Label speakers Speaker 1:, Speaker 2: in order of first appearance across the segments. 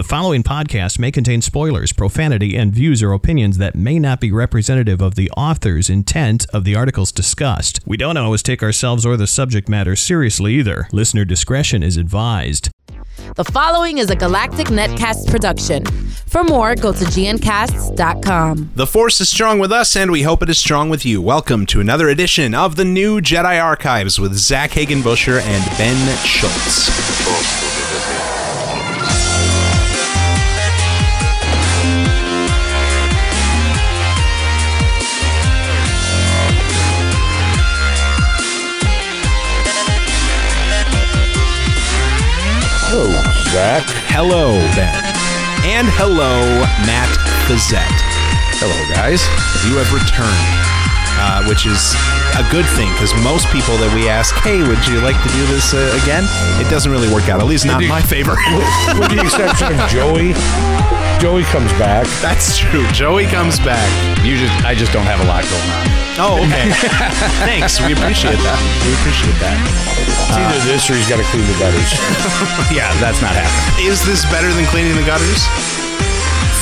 Speaker 1: The following podcast may contain spoilers, profanity, and views or opinions that may not be representative of the author's intent of the articles discussed. We don't always take ourselves or the subject matter seriously either. Listener discretion is advised.
Speaker 2: The following is a Galactic Netcast production. For more, go to gncasts.com.
Speaker 3: The Force is strong with us, and we hope it is strong with you. Welcome to another edition of the new Jedi Archives with Zach Hagenbusher and Ben Schultz.
Speaker 4: Zach.
Speaker 3: Hello, Ben. And hello, Matt Fazette.
Speaker 4: Hello, guys.
Speaker 3: You have returned, uh, which is a good thing because most people that we ask, hey, would you like to do this uh, again? It doesn't really work out, at least not in my favor.
Speaker 4: With the exception of Joey. Joey comes back.
Speaker 3: That's true. Joey comes back.
Speaker 5: You just, I just don't have a lot going on.
Speaker 3: Oh, okay. Thanks. We appreciate that. We appreciate that.
Speaker 4: It's either uh, this or he's got to clean the gutters.
Speaker 5: Yeah, that's not happening.
Speaker 3: Is this better than cleaning the gutters?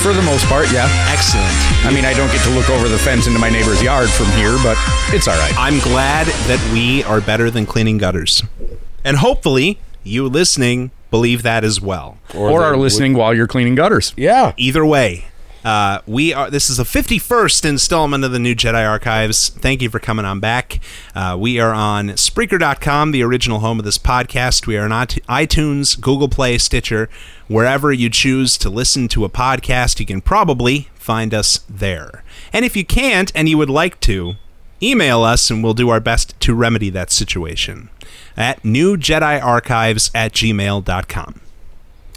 Speaker 5: For the most part, yeah.
Speaker 3: Excellent.
Speaker 5: I mean, I don't get to look over the fence into my neighbor's yard from here, but it's all right.
Speaker 3: I'm glad that we are better than cleaning gutters. And hopefully, you listening believe that as well.
Speaker 5: Or
Speaker 4: they
Speaker 5: are
Speaker 4: would-
Speaker 5: listening while you're cleaning gutters.
Speaker 4: Yeah.
Speaker 3: Either way, uh, we are. This is the 51st installment of the new Jedi Archives. Thank you for coming on back. Uh, we are on Spreaker.com, the original home of this podcast. We are on iTunes, Google Play, Stitcher, wherever you choose to listen to a podcast. You can probably find us there. And if you can't, and you would like to, email us, and we'll do our best to remedy that situation at newjediarchives at gmail.com.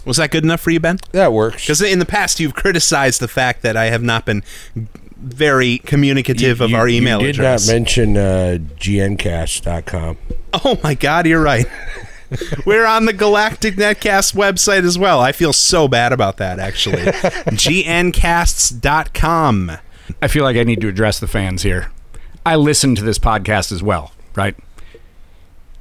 Speaker 3: Was that good enough for you, Ben?
Speaker 4: That works.
Speaker 3: Because in the past, you've criticized the fact that I have not been very communicative of
Speaker 4: You-
Speaker 3: our email
Speaker 4: you did
Speaker 3: address.
Speaker 4: not mention uh, gncast.com.
Speaker 3: oh my God, you're right. We're on the Galactic Netcast website as well. I feel so bad about that, actually. GNcasts.com.
Speaker 5: I feel like I need to address the fans here. I listen to this podcast as well, right?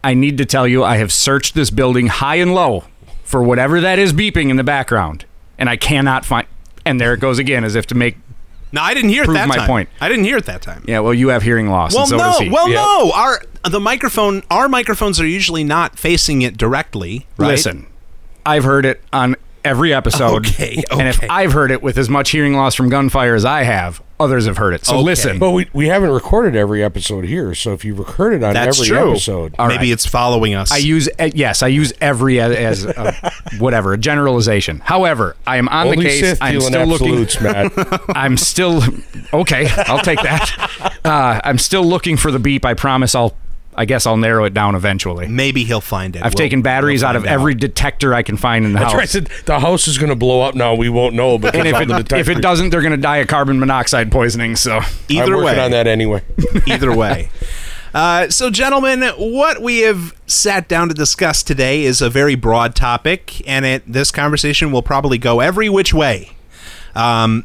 Speaker 5: I need to tell you, I have searched this building high and low for whatever that is beeping in the background, and I cannot find. And there it goes again, as if to make.
Speaker 3: No, I didn't hear it
Speaker 5: Prove
Speaker 3: that
Speaker 5: my
Speaker 3: time.
Speaker 5: point.
Speaker 3: I didn't hear it that time.
Speaker 5: Yeah, well, you have hearing loss,
Speaker 3: Well,
Speaker 5: and so
Speaker 3: no.
Speaker 5: does he.
Speaker 3: Well, no. Our the microphone. Our microphones are usually not facing it directly. Right?
Speaker 5: Listen, I've heard it on every episode.
Speaker 3: Okay,
Speaker 5: And if
Speaker 3: okay.
Speaker 5: I've heard it with as much hearing loss from gunfire as I have, others have heard it. So
Speaker 3: Okay.
Speaker 5: listen.
Speaker 4: But we, we haven't recorded every episode here, so if you've heard it on
Speaker 3: That's
Speaker 4: every
Speaker 3: true.
Speaker 4: episode,
Speaker 5: All
Speaker 3: Maybe
Speaker 5: right.
Speaker 3: it's following us.
Speaker 5: I use uh, yes, I use every as, as a, whatever a generalization. However, I am on
Speaker 4: only
Speaker 5: the case.
Speaker 4: Sith
Speaker 5: I'm
Speaker 4: deal
Speaker 5: still looking.
Speaker 4: absolutes, Matt.
Speaker 5: I'm still okay. I'll take that. Uh, I'm still looking for the beep. I promise. I'll. I guess I'll narrow it down eventually.
Speaker 3: Maybe he'll find it.
Speaker 5: I've
Speaker 3: We'll-
Speaker 5: taken batteries
Speaker 3: we'll
Speaker 5: out of
Speaker 3: find
Speaker 5: every detector I can find in the
Speaker 4: That's
Speaker 5: house.
Speaker 4: right. I said the house is going to blow up now. We won't know. But
Speaker 5: and if it, if it doesn't, they're going to die of carbon monoxide poisoning. So
Speaker 3: Either
Speaker 4: I'm working
Speaker 3: way,
Speaker 4: on that anyway.
Speaker 3: either way. Uh, so, gentlemen, what we have sat down to discuss today is a very broad topic, and it, this conversation will probably go every which way. Um,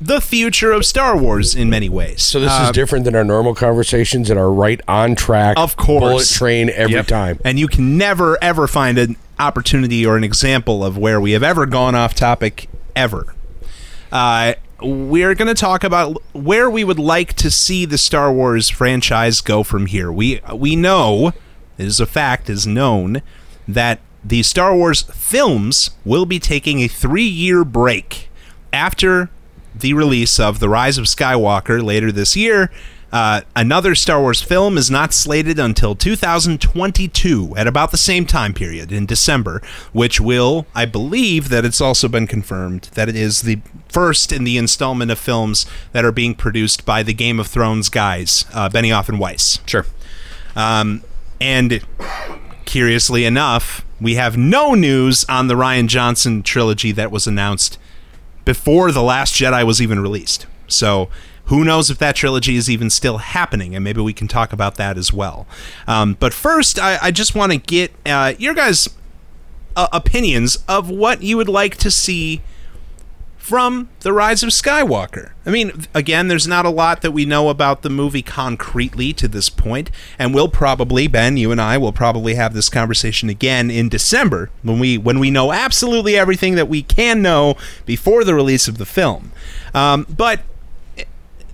Speaker 3: the future of Star Wars, in many ways.
Speaker 4: So this
Speaker 3: Uh,
Speaker 4: is different than our normal conversations that are right on track.
Speaker 3: Of course.
Speaker 4: bullet train every
Speaker 5: Yep.
Speaker 4: time.
Speaker 3: and you can never ever find an opportunity or an example of where we have ever gone off topic ever. Uh, we're going to talk about where we would like to see the Star Wars franchise go from here. We we know it is a fact, is known that the Star Wars films will be taking a three-year break after the release of The Rise of Skywalker later this year. Uh, another Star Wars film is not slated until 2022, at about the same time period in December, which will, I believe, that it's also been confirmed that it is the first in the installment of films that are being produced by the Game of Thrones guys, uh, Benioff and Weiss.
Speaker 5: sure.
Speaker 3: Um, and curiously enough, we have no news on the Rian Johnson trilogy that was announced before The Last Jedi was even released. So who knows if that trilogy is even still happening, and maybe we can talk about that as well. Um, but first, I, I just want to get uh, your guys' uh, opinions of what you would like to see from The Rise of Skywalker. I mean, again, there's not a lot that we know about the movie concretely to this point, and we'll probably Ben, you and I will probably have this conversation again in December when we when we know absolutely everything that we can know before the release of the film. Um, but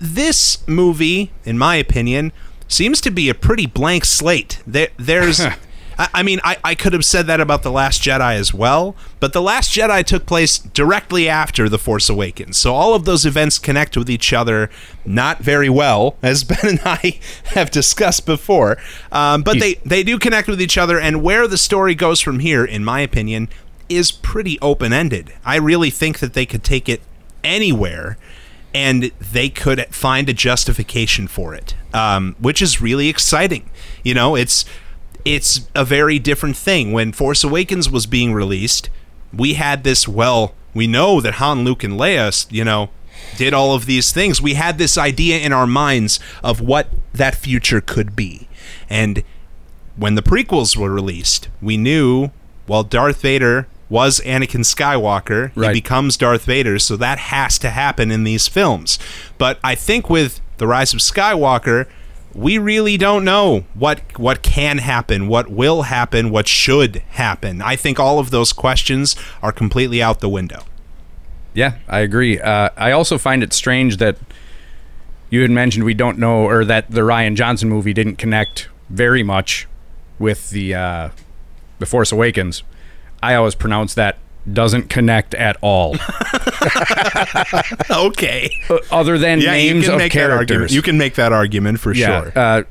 Speaker 3: this movie, in my opinion, seems to be a pretty blank slate. There, there's. I I mean, I, I could have said that about The Last Jedi as well, but The Last Jedi took place directly after The Force Awakens. So all of those events connect with each other not very well, as Ben and I have discussed before. Um, but they, they do connect with each other, and where the story goes from here, in my opinion, is pretty open ended. I really think that they could take it anywhere and they could find a justification for it, um, which is really exciting. You know, it's it's a very different thing. When Force Awakens was being released, we had this. Well, we know that Han, Luke, and Leia, you know, did all of these things. We had this idea in our minds of what that future could be, and when the prequels were released, we knew. Well, Darth Vader was Anakin Skywalker.
Speaker 5: Right.
Speaker 3: He becomes Darth Vader, so that has to happen in these films. But I think with The Rise of Skywalker, we really don't know what what can happen, what will happen, what should happen. I think all of those questions are completely out the window.
Speaker 5: Yeah, I agree. Uh, I also find it strange that you had mentioned we don't know, or that the Rian Johnson movie didn't connect very much with the uh, the Force Awakens. I always pronounce that doesn't connect at all,
Speaker 3: Okay.
Speaker 5: other than
Speaker 3: Yeah, you
Speaker 5: names
Speaker 3: can
Speaker 5: of
Speaker 3: make that argument.
Speaker 5: characters.
Speaker 3: You can make that argument for
Speaker 5: Yeah.
Speaker 3: sure.
Speaker 5: Uh,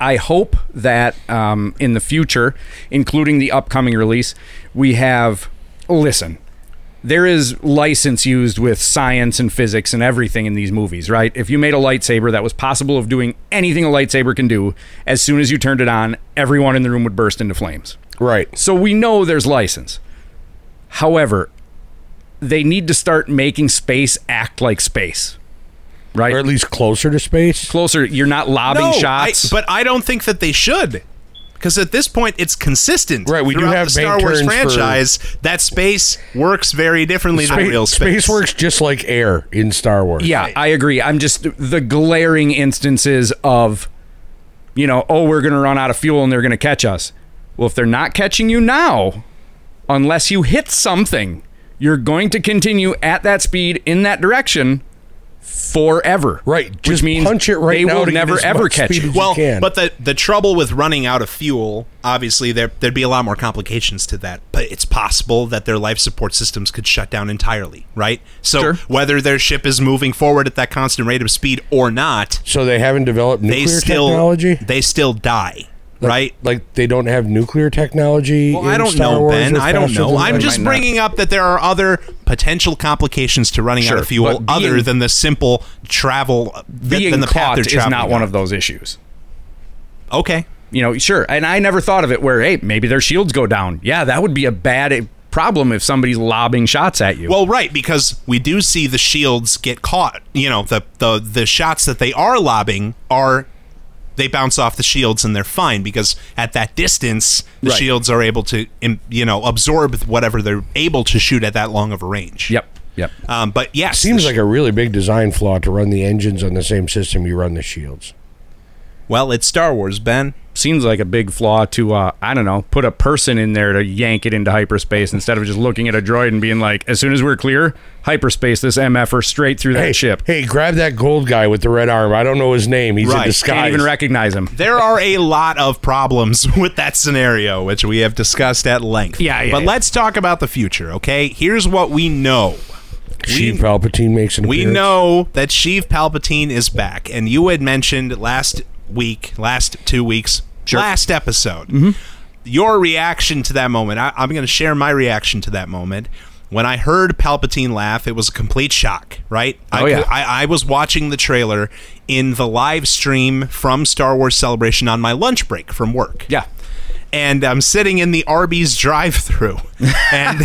Speaker 5: I hope that um, in the future, including the upcoming release, we have. Listen, there is license used with science and physics and everything in these movies, right? If you made a lightsaber that was possible of doing anything a lightsaber can do, as soon as you turned it on, everyone in the room would burst into flames.
Speaker 4: Right.
Speaker 5: So we know there's license. However, they need to start making space act like space. Right?
Speaker 4: Or at least closer to space.
Speaker 5: Closer, you're not lobbing
Speaker 3: no,
Speaker 5: shots.
Speaker 3: I, but I don't think that they should. Because at this point, it's consistent.
Speaker 4: Right, we do have
Speaker 3: the Star Wars
Speaker 4: turns for-
Speaker 3: franchise. That space works very differently than real space.
Speaker 4: space works just like air in Star Wars.
Speaker 5: Yeah, I agree. I'm just the glaring instances of, you know, oh, we're going to run out of fuel and they're going to catch us. Well, if they're not catching you now, unless you hit something, you're going to continue at that speed in that direction forever.
Speaker 4: Right,
Speaker 5: Which
Speaker 4: just
Speaker 5: means
Speaker 4: punch it right
Speaker 5: they
Speaker 4: now
Speaker 5: will never ever catch
Speaker 4: speed
Speaker 5: you.
Speaker 4: as you
Speaker 3: Well,
Speaker 4: can.
Speaker 3: but the the trouble with running out of fuel, obviously, there there'd be a lot more complications to that. But it's possible that their life support systems could shut down entirely, right? So
Speaker 5: Sure.
Speaker 3: whether their ship is moving forward at that constant rate of speed or not,
Speaker 4: so they haven't developed
Speaker 3: they
Speaker 4: nuclear
Speaker 3: still
Speaker 4: technology.
Speaker 3: they still die,
Speaker 4: Like-
Speaker 3: right?
Speaker 4: Like they don't have nuclear technology.
Speaker 3: Well, I don't
Speaker 4: Star
Speaker 3: know,
Speaker 4: Wars
Speaker 3: Ben. I don't know. I'm just
Speaker 5: might not.
Speaker 3: bringing up that there are other potential complications to running out of fuel
Speaker 5: being-
Speaker 3: other than the simple travel th-
Speaker 5: Being
Speaker 3: than the path
Speaker 5: caught
Speaker 3: they're
Speaker 5: is
Speaker 3: traveling
Speaker 5: not one
Speaker 3: on.
Speaker 5: of those issues.
Speaker 3: Okay.
Speaker 5: You know, sure. And I never thought of it where, hey, maybe their shields go down. Yeah, that would be a bad eh, problem if somebody's lobbing shots at you.
Speaker 3: Well, right, because we do see the shields get caught. You know, the the the shots that they are lobbing are they bounce off the shields and they're fine because at that distance the
Speaker 5: Right.
Speaker 3: shields are able to you know absorb whatever they're able to shoot at that long of a range.
Speaker 5: yep, yep.
Speaker 3: Um, but yes,
Speaker 4: Seems
Speaker 3: sh-
Speaker 4: like a really big design flaw to run the engines on the same system you run the shields.
Speaker 3: well, it's Star Wars, Ben.
Speaker 5: Seems like a big flaw to, uh, I don't know, put a person in there to yank it into hyperspace instead of just looking at a droid and being like, as soon as we're clear, hyperspace this MFer straight through that
Speaker 4: Hey,
Speaker 5: ship.
Speaker 4: hey, grab that gold guy with the red arm. I don't know his name. He's
Speaker 3: Right.
Speaker 4: in
Speaker 3: Can't
Speaker 4: disguise.
Speaker 5: Can't even recognize him.
Speaker 3: There are a lot of problems with that scenario, which we have discussed at length.
Speaker 5: Yeah, yeah,
Speaker 3: But
Speaker 5: yeah.
Speaker 3: let's talk about the future, okay? Here's what we know.
Speaker 4: Sheev Palpatine makes an
Speaker 3: We
Speaker 4: appearance.
Speaker 3: know that Sheev Palpatine is back, and you had mentioned last week, last two weeks, last episode,
Speaker 5: Mm-hmm.
Speaker 3: your reaction to that moment. I, I'm going to share my reaction to that moment. When I heard Palpatine laugh, it was a complete shock, right? I,
Speaker 5: Oh, yeah.
Speaker 3: I, I was watching the trailer in the live stream from Star Wars Celebration on my lunch break from work
Speaker 5: Yeah.
Speaker 3: and I'm sitting in the Arby's drive-through, and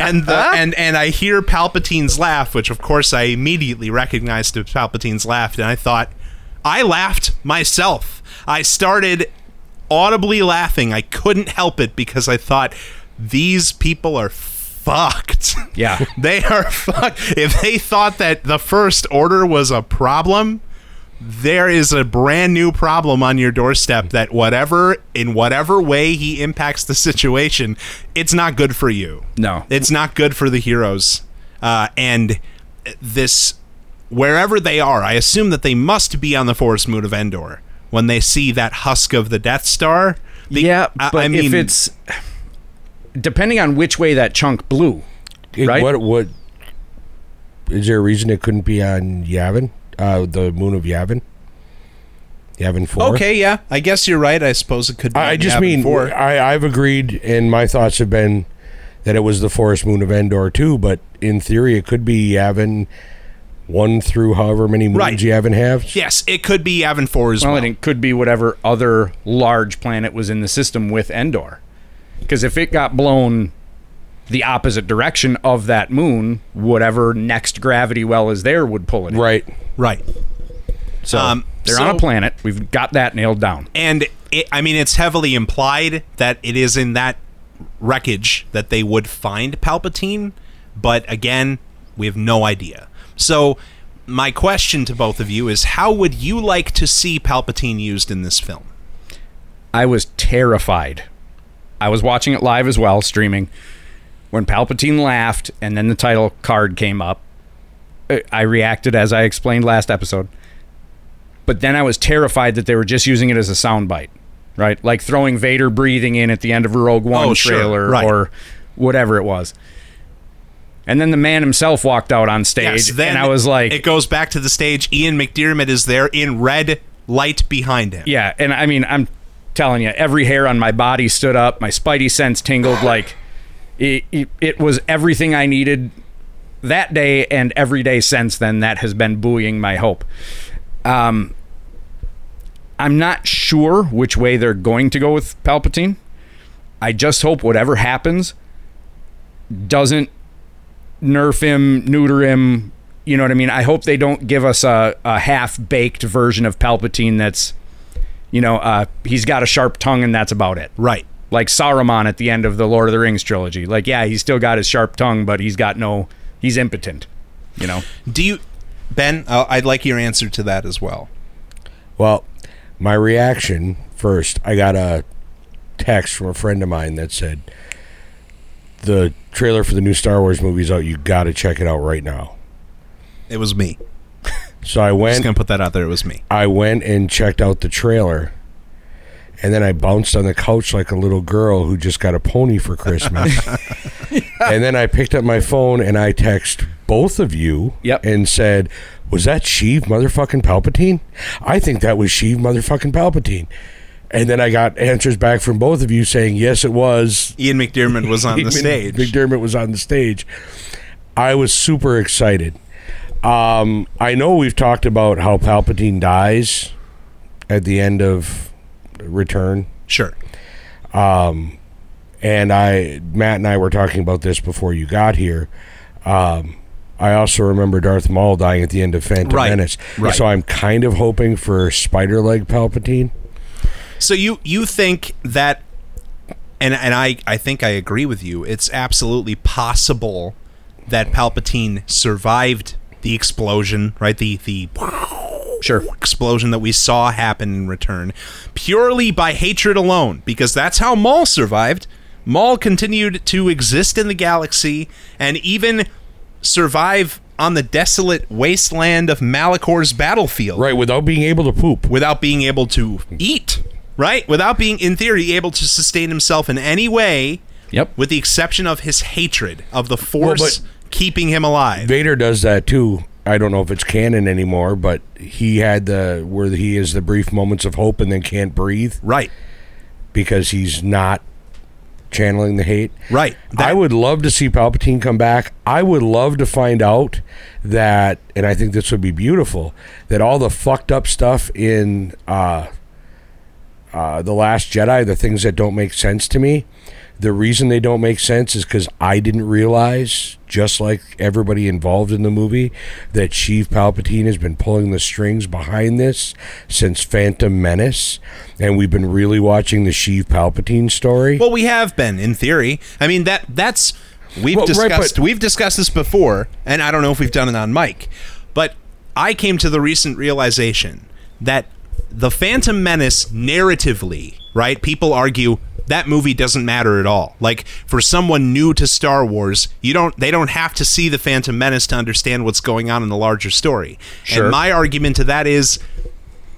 Speaker 3: and the and and I hear Palpatine's laugh, which of course I immediately recognized as Palpatine's laugh, and I thought I laughed myself. I started audibly laughing. I couldn't help it because I thought these people are fucked.
Speaker 5: Yeah.
Speaker 3: they are fucked. If they thought that the first order was a problem, there is a brand new problem on your doorstep that whatever in whatever way he impacts the situation, it's not good for you.
Speaker 5: No.
Speaker 3: It's not good for the heroes. Uh, and this wherever they are, I assume that they must be on the forest moon of Endor when they see that husk of the Death Star. The-
Speaker 5: yeah, but
Speaker 3: I mean,
Speaker 5: if it's depending on which way that chunk blew,
Speaker 4: It-
Speaker 5: right?
Speaker 4: What what is there a reason it couldn't be on Yavin? Uh, the moon of Yavin? Yavin four.
Speaker 3: okay, yeah, I guess you're right. I suppose it could. be
Speaker 4: I I just
Speaker 3: Yavin
Speaker 4: mean
Speaker 3: 4.
Speaker 4: I I've agreed, and my thoughts have been that it was the forest moon of Endor too. But in theory, it could be Yavin one through however many moons
Speaker 3: Right.
Speaker 4: Yavin have.
Speaker 3: Yes, it could be Yavin 4 as
Speaker 5: well,
Speaker 3: well.
Speaker 5: and it could be whatever other large planet was in the system with Endor. Because if it got blown the opposite direction of that moon, whatever next gravity well is there would pull it. in.
Speaker 4: Right.
Speaker 3: right.
Speaker 5: So
Speaker 3: Um,
Speaker 5: they're
Speaker 3: so-
Speaker 5: on a planet. We've got that nailed down.
Speaker 3: And it, I mean, it's heavily implied that it is in that wreckage that they would find Palpatine, but again, we have no idea. So, my question to both of you is how would you like to see Palpatine used in this film?
Speaker 5: I was terrified. I was watching it live as well, streaming. When Palpatine laughed and then the title card came up, uh, I reacted as I explained last episode. But then I was terrified that they were just using it as a soundbite, right? Like throwing Vader breathing in at the end of a Rogue One
Speaker 3: Oh, sure,
Speaker 5: trailer
Speaker 3: right.
Speaker 5: or whatever it was. And then the man himself walked out on stage,
Speaker 3: Yes,
Speaker 5: and I was like,
Speaker 3: it goes back to the stage. Ian McDiarmid is there in red light behind him.
Speaker 5: Yeah, and I mean, I'm telling you, every hair on my body stood up. My spidey sense tingled. Like it, it, it was everything I needed that day, and every day since then that has been buoying my hope. Um, I'm not sure which way they're going to go with Palpatine. I just hope whatever happens doesn't nerf him, neuter him. You know what I mean? I hope they don't give us a, a half baked version of Palpatine that's, you know, uh, he's got a sharp tongue and that's about it.
Speaker 3: Right.
Speaker 5: Like Saruman at the end of the Lord of the Rings trilogy. Like, yeah, he's still got his sharp tongue, but he's got no, he's impotent. You know?
Speaker 3: Do you, Ben? Uh, I'd like your answer to that as well.
Speaker 4: Well, my reaction first, I got a text from a friend of mine that said the trailer for the new Star Wars movie is out. You got to check it out right now.
Speaker 3: It was me.
Speaker 4: So I went.
Speaker 3: Just
Speaker 4: went.
Speaker 3: gonna put that out there. It was me.
Speaker 4: I went and checked out the trailer, and then I bounced on the couch like a little girl who just got a pony for Christmas. and then I picked up my phone and I text both of you
Speaker 5: Yep.
Speaker 4: and said, "Was that Sheev motherfucking Palpatine? I think that was Sheev motherfucking Palpatine." And then I got answers back from both of you saying, "Yes, it was."
Speaker 3: Ian McDermott was on the stage.
Speaker 4: McDermott was on the stage. I was super excited. Um, I know we've talked about how Palpatine dies at the end of Return,
Speaker 3: Sure.
Speaker 4: and I Matt and I were talking about this before you got here. Um, I also remember Darth Maul dying at the end of Phantom
Speaker 3: Right,
Speaker 4: Menace,
Speaker 3: right.
Speaker 4: so I'm kind of hoping for Spider Leg Palpatine.
Speaker 3: So you you think that and and I I think I agree with you. It's absolutely possible that Palpatine survived the explosion, right? The the
Speaker 5: Sure.
Speaker 3: explosion that we saw happen in return purely by hatred alone because that's how Maul survived. Maul continued to exist in the galaxy and even survive on the desolate wasteland of Malachor's battlefield
Speaker 4: Right, without being able to poop.
Speaker 3: without being able to eat, right? Without being, in theory, able to sustain himself in any way,
Speaker 5: Yep.
Speaker 3: with the exception of his hatred of the Force
Speaker 4: but-
Speaker 3: keeping him alive.
Speaker 4: Vader does that too. I don't know if it's canon anymore, but he had the where he is the brief moments of hope and then can't breathe
Speaker 3: right,
Speaker 4: because he's not channeling the hate.
Speaker 3: right.
Speaker 4: I would love to see Palpatine come back. I would love to find out that, and I think this would be beautiful, that all the fucked up stuff in uh, uh, the Last Jedi, the things that don't make sense to me, the reason they don't make sense is because I didn't realize, just like everybody involved in the movie, that Sheev Palpatine has been pulling the strings behind this since Phantom Menace, and we've been really watching the Sheev Palpatine story.
Speaker 3: Well, we have been in theory. I mean that that's we've
Speaker 4: Well, right,
Speaker 3: discussed
Speaker 4: but-
Speaker 3: we've discussed this before, and I don't know if we've done it on mic, but I came to the recent realization that the Phantom Menace narratively, right? People argue that movie doesn't matter at all. Like for someone new to Star Wars, you don't they don't have to see the Phantom Menace to understand what's going on in the larger story.
Speaker 5: Sure.
Speaker 3: And my argument to that is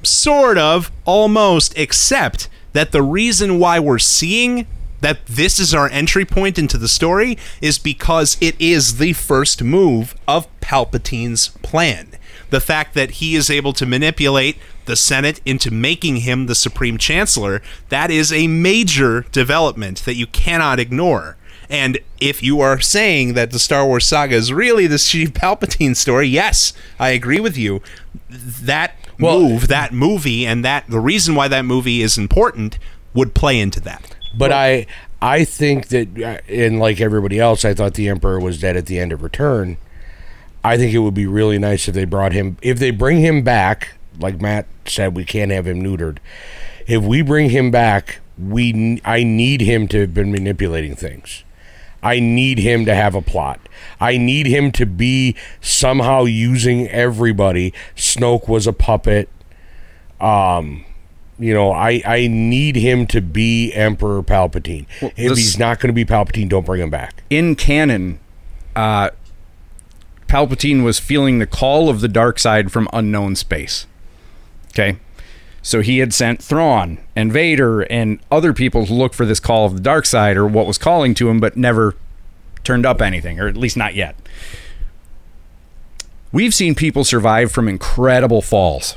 Speaker 3: sort of, almost, except that the reason why we're seeing that this is our entry point into the story is because it is the first move of Palpatine's plan. The fact that he is able to manipulate the Senate into making him the Supreme Chancellor, that is a major development that you cannot ignore. And if you are saying that the Star Wars saga is really the Sheev Palpatine story, yes, I agree with you. That
Speaker 4: Well-
Speaker 3: move, that movie, and that the reason why that movie is important would play into that.
Speaker 4: But I I think that, uh, and like everybody else, I thought the Emperor was dead at the end of Return. I think it would be really nice if they brought him, if they bring him back, like Matt said, we can't have him neutered. If we bring him back, we I need him to have been manipulating things. I need him to have a plot. I need him to be somehow using everybody. Snoke was a puppet. Um, you know, I I need him to be Emperor Palpatine. if
Speaker 5: this-
Speaker 4: he's not going to be Palpatine, don't bring him back.
Speaker 5: in canon, uh, Palpatine was feeling the call of the dark side from unknown space. Okay. So he had sent Thrawn and Vader and other people to look for this call of the dark side or what was calling to him, but never turned up anything, or at least not yet. We've seen people survive from incredible falls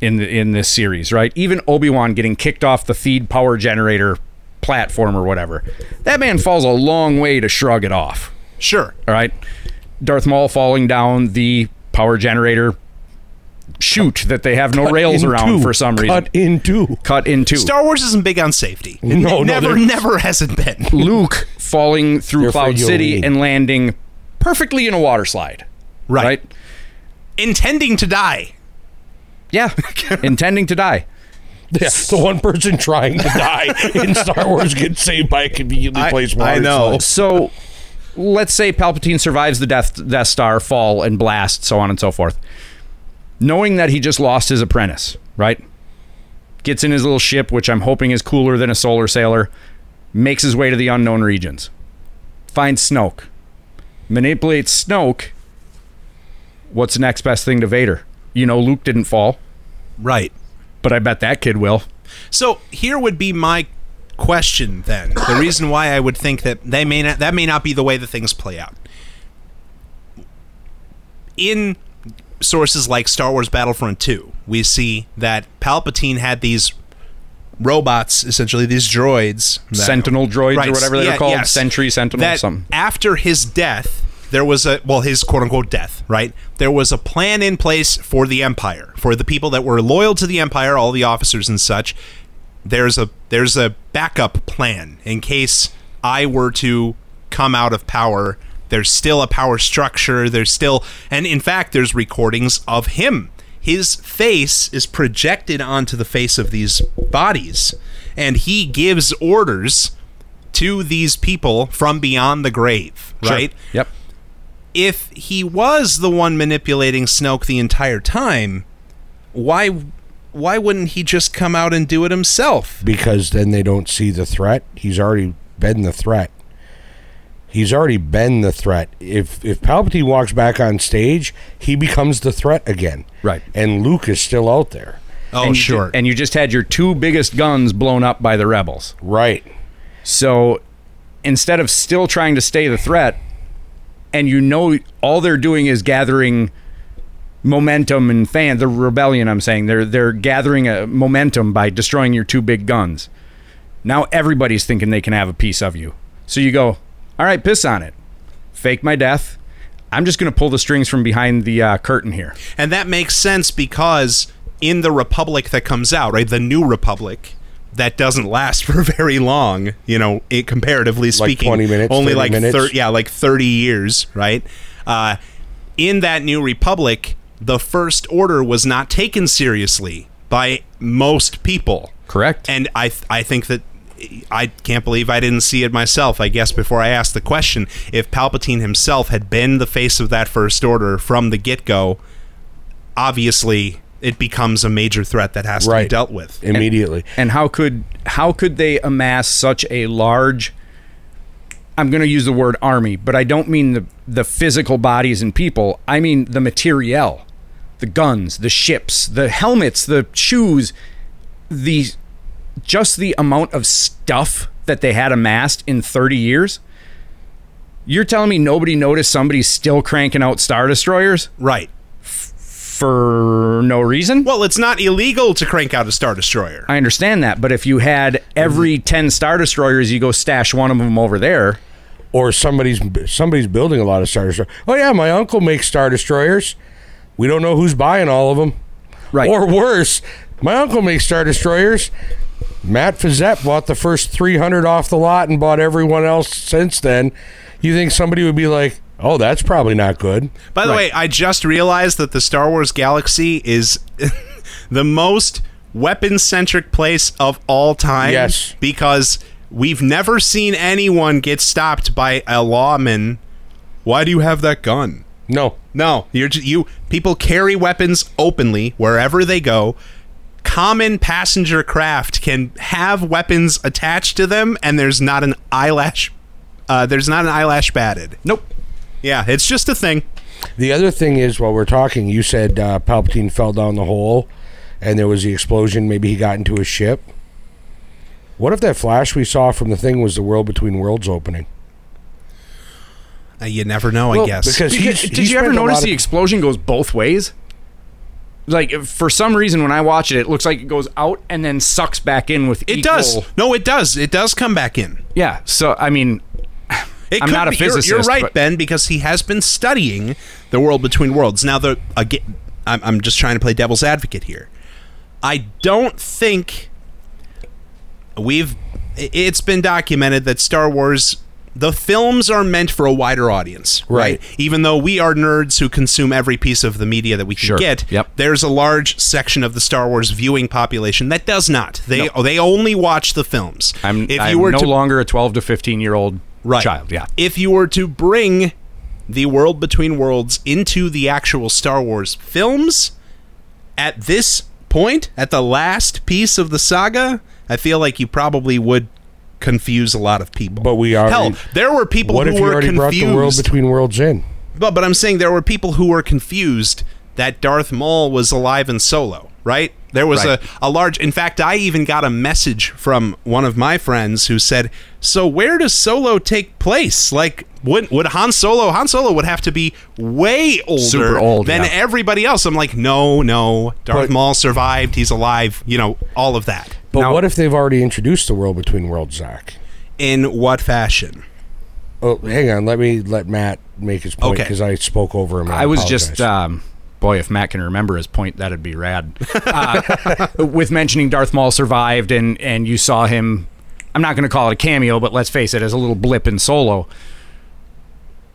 Speaker 5: in the, in this series, right? Even Obi Wan getting kicked off the Theed power generator platform or whatever. That man falls a long way to shrug it off.
Speaker 3: Sure.
Speaker 5: All right. Darth Maul falling down the power generator chute that they have no rails around
Speaker 4: two.
Speaker 5: for some reason.
Speaker 4: Cut in two.
Speaker 5: Cut in two.
Speaker 3: Star Wars isn't big on safety. It
Speaker 4: No, no,
Speaker 3: never,
Speaker 4: they're-
Speaker 3: never hasn't been.
Speaker 5: Luke falling through
Speaker 4: They're
Speaker 5: Cloud City
Speaker 4: lean.
Speaker 5: and landing perfectly in a water slide.
Speaker 3: Right.
Speaker 5: Right?
Speaker 3: Intending to die.
Speaker 5: Yeah. Intending to die.
Speaker 4: Yeah, the one person trying to die in Star Wars gets saved by a conveniently
Speaker 3: I-
Speaker 4: placed
Speaker 3: I
Speaker 4: water
Speaker 3: know.
Speaker 4: slide.
Speaker 5: So let's say Palpatine survives the Death, Death Star fall and blast, so on and so forth. Knowing that he just lost his apprentice, right? Gets in his little ship, which I'm hoping is cooler than a solar sailor, makes his way to the unknown regions, finds Snoke, manipulates Snoke. What's the next best thing to Vader? You know, Luke didn't fall,
Speaker 3: Right.
Speaker 5: but I bet that kid will.
Speaker 3: So here would be my question then. The reason why I would think that they may not that may not be the way the things play out. In sources like Star Wars Battlefront 2, we see that Palpatine had these robots, essentially these droids, that-
Speaker 5: Sentinel droids
Speaker 3: Right,
Speaker 5: or whatever they're
Speaker 3: yeah,
Speaker 5: called,
Speaker 3: yes.
Speaker 5: Sentry Sentinel
Speaker 3: that
Speaker 5: something.
Speaker 3: after his death there was a well his quote unquote death right there was a plan in place for the empire for the people that were loyal to the empire all the officers and such there's a there's a backup plan in case i were to come out of power there's still a power structure there's still and in fact there's recordings of him his face is projected onto the face of these bodies and he gives orders to these people from beyond the grave,
Speaker 5: Sure.
Speaker 3: right?
Speaker 5: Yep.
Speaker 3: If he was the one manipulating Snoke the entire time, why why wouldn't he just come out and do it himself?
Speaker 4: because then they don't see the threat. He's already been the threat. He's already been the threat. If if Palpatine walks back on stage, he becomes the threat again.
Speaker 5: Right.
Speaker 4: And Luke is still out there.
Speaker 3: Oh,
Speaker 5: and
Speaker 3: sure.
Speaker 5: ju- and you just had your two biggest guns blown up by the rebels.
Speaker 4: Right.
Speaker 5: So instead of still trying to stay the threat, and you know all they're doing is gathering momentum and fan the rebellion I'm saying they're they're gathering a momentum by destroying your two big guns. Now everybody's thinking they can have a piece of you. So you go, "All right, piss on it. Fake my death. I'm just going to pull the strings from behind the uh, curtain here."
Speaker 3: and that makes sense because in the republic that comes out, right, the new republic that doesn't last for very long, you know, it, comparatively speaking,
Speaker 4: 20 minutes,
Speaker 3: only
Speaker 4: 30
Speaker 3: like
Speaker 4: minutes?
Speaker 3: thir- yeah, like 30 years, right? Uh, in that new republic, the first order was not taken seriously by most people.
Speaker 5: Correct.
Speaker 3: And I th- I think that I can't believe I didn't see it myself. I guess before I asked the question, if Palpatine himself had been the face of that First Order from the get go, obviously it becomes a major threat that has to be dealt with.
Speaker 4: immediately.
Speaker 5: And how could how could they amass such a large I'm going to use the word army, but I don't mean the the physical bodies and people. I mean the materiel. The guns, the ships, the helmets, the shoes, the just the amount of stuff that they had amassed in 30 years. You're telling me nobody noticed somebody's still cranking out star destroyers
Speaker 3: Right.
Speaker 5: for no reason?
Speaker 3: Well, it's not illegal to crank out a Star Destroyer.
Speaker 5: I understand that, but if you had every 10 star destroyers, you go stash one of them over there.
Speaker 4: or somebody's somebody's building a lot of star destroyers. Oh yeah, my uncle makes star destroyers. We don't know who's buying all of them.
Speaker 5: Right.
Speaker 4: Or worse, my uncle makes star destroyers. Matt Fazette bought the first 300 off the lot and bought everyone else since then. You think somebody would be like, "Oh, that's probably not good."
Speaker 3: By the way, I just realized that the Star Wars galaxy is the most weapon centric place of all time.
Speaker 4: Yes.
Speaker 3: Because we've never seen anyone get stopped by a lawman. Why do you have that gun?
Speaker 4: No.
Speaker 3: No, you're just, you people carry weapons openly wherever they go. Common passenger craft can have weapons attached to them, and there's not an eyelash. Uh, there's not an eyelash batted.
Speaker 5: Nope.
Speaker 3: Yeah, it's just a thing.
Speaker 4: The other thing is, while we're talking, you said uh, Palpatine fell down the hole, and there was the explosion. Maybe he got into a ship. What if that flash we saw from the thing was the world between worlds opening?
Speaker 3: Uh, you never know, I guess.
Speaker 4: because
Speaker 5: Because-
Speaker 4: he's,
Speaker 5: did
Speaker 4: he
Speaker 5: you ever notice the
Speaker 4: of-
Speaker 5: explosion goes both ways? Like for some reason, when I watch it, it looks like it goes out and then sucks back in with.
Speaker 3: It
Speaker 5: equal-
Speaker 3: does. No, it does. It does come back in.
Speaker 5: Yeah. So I mean,
Speaker 3: It
Speaker 5: I'm
Speaker 3: could
Speaker 5: not a
Speaker 3: be- you're-
Speaker 5: physicist,
Speaker 3: You're, right,
Speaker 5: but-
Speaker 3: Ben, because he has been studying the world between worlds. Now, the again, I'm, I'm just trying to play devil's advocate here. I don't think we've. It's been documented that Star Wars. The films are meant for a wider audience, right?
Speaker 4: Right.
Speaker 3: Even though we are nerds who consume every piece of the media that we can
Speaker 5: Sure.
Speaker 3: get,
Speaker 5: Yep.
Speaker 3: there's a large section of the Star Wars viewing population that does not. They they only watch the films.
Speaker 5: I'm,
Speaker 3: if
Speaker 5: I'm
Speaker 3: you were
Speaker 5: no
Speaker 3: to
Speaker 5: longer a 12 to 15 year old
Speaker 3: right.
Speaker 5: child. Yeah.
Speaker 3: If you were to bring the world between worlds into the actual Star Wars films at this point, at the last piece of the saga, I feel like you probably would confuse a lot of people.
Speaker 4: But we are
Speaker 3: hell. There were people
Speaker 4: What
Speaker 3: who
Speaker 4: if you
Speaker 3: were
Speaker 4: already brought
Speaker 3: confused.
Speaker 4: the world between worlds in?
Speaker 3: But but I'm saying there were people who were confused that Darth Maul was alive in Solo, right? There was
Speaker 5: Right.
Speaker 3: a, a large in fact I even got a message from one of my friends who said, "So where does Solo take place? Like would would Han Solo Han Solo would have to be way older
Speaker 5: Super old,
Speaker 3: than
Speaker 5: yeah.
Speaker 3: everybody else." I'm like, "No, no. Darth
Speaker 4: But-
Speaker 3: Maul survived. He's alive, you know, all of that."
Speaker 4: But
Speaker 5: Now-
Speaker 4: what if they've already introduced the world between worlds, Zach?
Speaker 3: In what fashion?
Speaker 4: Oh, hang on. Let me let Matt make his point
Speaker 3: Okay.
Speaker 4: because I spoke over him. and
Speaker 5: I was
Speaker 4: apologize.
Speaker 5: just, um, boy, if Matt can remember his point, that'd be rad. Uh, with mentioning Darth Maul survived and, and you saw him, I'm not going to call it a cameo, but let's face it, as a little blip in solo.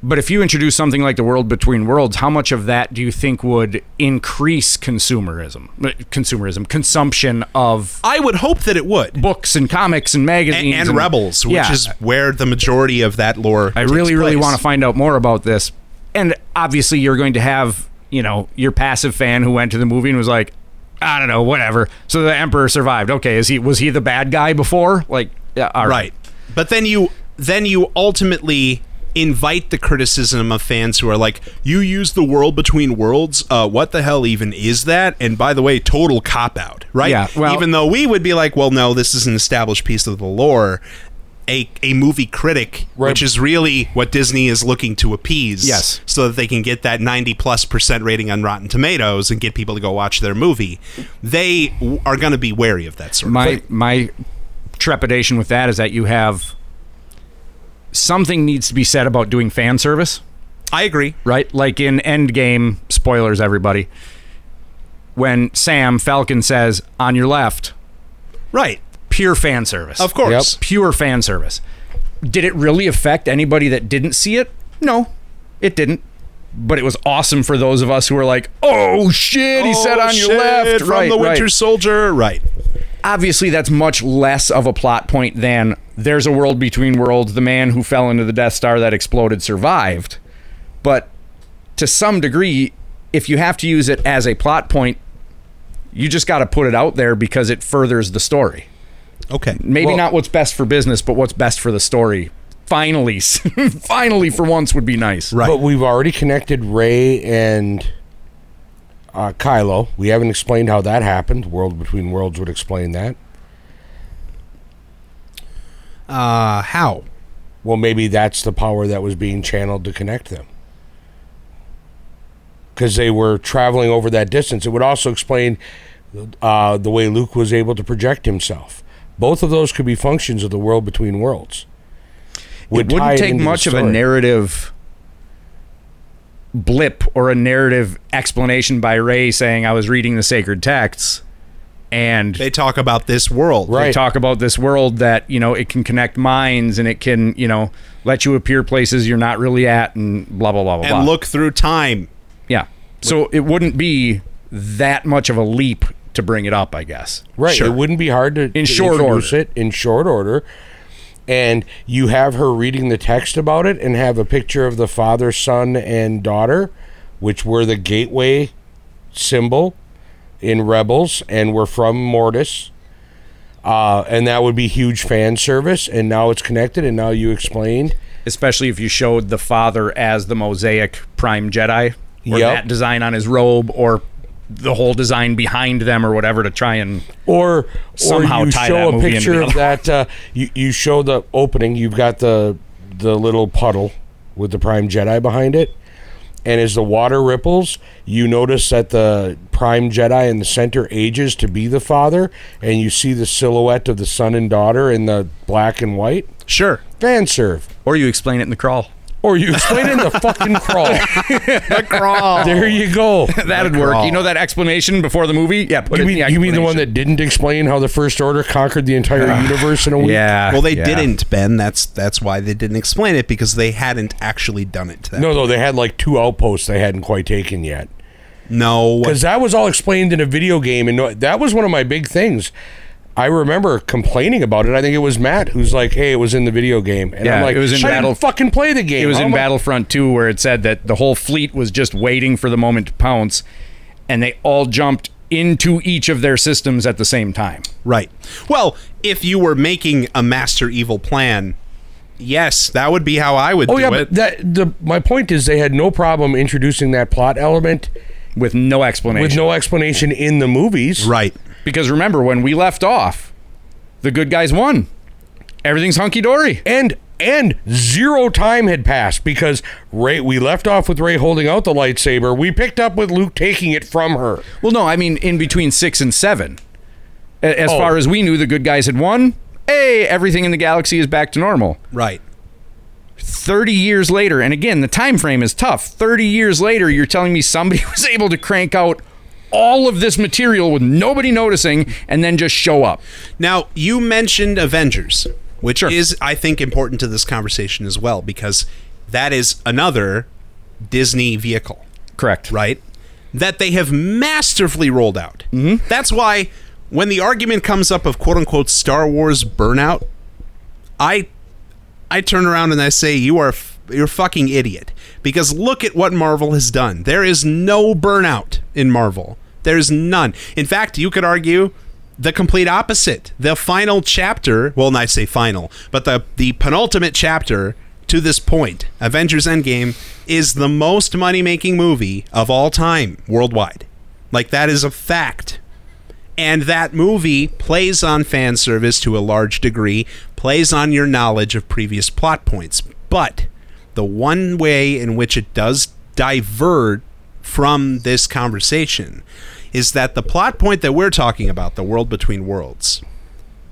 Speaker 5: But if you introduce something like the world between worlds, how much of that do you think would increase consumerism? Consumerism, consumption of
Speaker 3: I would hope that it would.
Speaker 5: books and comics and
Speaker 3: And,
Speaker 5: magazines
Speaker 3: and Rebels, which
Speaker 5: Yeah.
Speaker 3: is where the majority of that lore
Speaker 5: I really, really want to find out more about this. And obviously, you're going to have, you know, your passive fan who went to the movie and was like, I don't know, whatever. So the Emperor survived. Okay, is he was he the bad guy before? Like, yeah, all
Speaker 3: right but then you then you ultimately invite the criticism of fans who are like you use the world between worlds uh what the hell even is that and by the way total cop out right
Speaker 5: Yeah, well-
Speaker 3: even though we would be like well no this is an established piece of the lore a, a movie critic,
Speaker 4: Right.
Speaker 3: which is really what Disney is looking to appease,
Speaker 5: Yes.
Speaker 3: so that they can get that ninety plus percent rating on Rotten Tomatoes and get people to go watch their movie. They are going to be wary of that sort of
Speaker 5: my
Speaker 3: thing.
Speaker 5: my trepidation with that is that you have something needs to be said about doing fan service.
Speaker 3: I agree.
Speaker 5: right? Like in Endgame, spoilers, everybody. When Sam Falcon says, "On your left,"
Speaker 3: Right.
Speaker 5: Pure fan service.
Speaker 3: Of course.
Speaker 5: pure fan service. Did it really affect anybody that didn't see it? No, it didn't. But it was awesome for those of us who were like, "Oh shit!" He said,
Speaker 3: Oh,
Speaker 5: "On your left."
Speaker 3: from
Speaker 5: right,
Speaker 3: the Winter
Speaker 5: right.
Speaker 3: Soldier. Right.
Speaker 5: obviously that's much less of a plot point than there's a world between worlds. The man who fell into the Death Star that exploded survived. But to some degree, if you have to use it as a plot point, you just got to put it out there because it furthers the story.
Speaker 3: Okay.
Speaker 5: Maybe
Speaker 4: Well-
Speaker 5: not what's best for business, but what's best for the story. Finally, finally, for once, would be nice.
Speaker 3: Right.
Speaker 4: But we've already connected Rey and uh, Kylo. We haven't explained how that happened. World Between Worlds would explain that.
Speaker 3: Uh, how?
Speaker 4: Well, maybe that's the power that was being channeled to connect them. Because they were traveling over that distance. It would also explain uh, the way Luke was able to project himself. Both of those could be functions of the world between worlds. Would
Speaker 5: it wouldn't take
Speaker 4: into the
Speaker 5: much of a narrative blip or a narrative explanation by Rey saying I was reading the sacred texts and
Speaker 3: They talk about this world.
Speaker 4: Right.
Speaker 5: they talk about this world that you know it can connect minds and it can you know let you appear places you're not really at and blah blah blah blah
Speaker 3: And
Speaker 5: blah.
Speaker 3: look through time.
Speaker 5: yeah so it wouldn't be that much of a leap to bring it up I guess
Speaker 4: Right.
Speaker 3: Sure.
Speaker 4: It wouldn't be hard to
Speaker 5: In
Speaker 4: to
Speaker 5: short
Speaker 4: introduce
Speaker 5: order.
Speaker 4: it in short order. And you have her reading the text about it and have a picture of the father, son, and daughter, which were the gateway symbol in Rebels and were from Mortis. Uh, and that would be huge fan service. And now it's connected. And now you explained.
Speaker 5: especially if you showed the father as the mosaic prime Jedi or
Speaker 4: Yep.
Speaker 5: that design on his robe or the whole design behind them or whatever to try and
Speaker 4: or
Speaker 5: Somehow
Speaker 4: or you
Speaker 5: tie
Speaker 4: show
Speaker 5: that
Speaker 4: a picture of that uh, you, you show the opening you've got the the little puddle with the prime jedi behind it and as the water ripples you notice that the prime jedi in the center ages to be the father and you see the silhouette of the son and daughter in the black and white
Speaker 3: Sure.
Speaker 4: fan serve
Speaker 5: or you explain it in the crawl.
Speaker 4: Or you explain it in the fucking crawl
Speaker 3: The crawl.
Speaker 4: there you go
Speaker 5: That'd work. You know that explanation before the movie? Yeah, put
Speaker 4: you
Speaker 5: it
Speaker 4: mean,
Speaker 5: in the
Speaker 4: you mean the one that didn't explain how the first order conquered the entire universe in a week
Speaker 5: Yeah.
Speaker 3: well, they
Speaker 5: yeah.
Speaker 3: didn't, Ben. That's that's why they didn't explain it because they hadn't actually done it. To that
Speaker 4: No, no, they had like two outposts they hadn't quite taken yet.
Speaker 3: no.
Speaker 4: Because that was all explained in a video game, and no- that was one of my big things. I remember complaining about it. I think it was Matt who's like, "Hey, it was in the video game," and I'm like,
Speaker 5: it was in Battle-
Speaker 4: fucking play the game."
Speaker 5: It was
Speaker 4: How
Speaker 5: in
Speaker 4: am
Speaker 5: Battlefront 2 where it said that the whole fleet was just waiting for the moment to pounce and they all jumped into each of their systems at the same time.
Speaker 3: Right. Well, if you were making a master evil plan, yes, that would be how I would
Speaker 4: Oh
Speaker 3: do
Speaker 4: yeah,
Speaker 3: it.
Speaker 4: but that the my point is they had no problem introducing that plot element
Speaker 5: With no explanation.
Speaker 4: with no explanation in the movies.
Speaker 3: right.
Speaker 5: Because remember, when we left off, the good guys won. Everything's hunky dory.
Speaker 4: and and zero time had passed because Rey we left off with Rey holding out the lightsaber. We picked up with Luke taking it from her.
Speaker 5: Well, no, I mean in between six and seven. As
Speaker 4: Oh.
Speaker 5: far as we knew, the good guys had won. Hey, everything in the galaxy is back to normal.
Speaker 3: Right.
Speaker 5: 30 years later, and again, the time frame is tough. 30 years later, you're telling me somebody was able to crank out all of this material with nobody noticing and then just show up.
Speaker 3: Now, you mentioned Avengers, which is, I think, important to this conversation as well, because that is another Disney vehicle,
Speaker 5: Correct.
Speaker 3: right? That they have masterfully rolled out. Mm-hmm. That's why when the argument comes up of quote unquote Star Wars burnout, I I turn around and I say you are f- you're a fucking idiot because look at what Marvel has done. There is no burnout in Marvel. There's none. In fact, you could argue the complete opposite. The final chapter, well, not say final, but the the penultimate chapter to this point, Avengers Endgame is the most money-making movie of all time worldwide. Like that is a fact. And that movie plays on fan service to a large degree, plays on your knowledge of previous plot points. But the one way in which it does divert from this conversation is that the plot point that we're talking about, the world between worlds,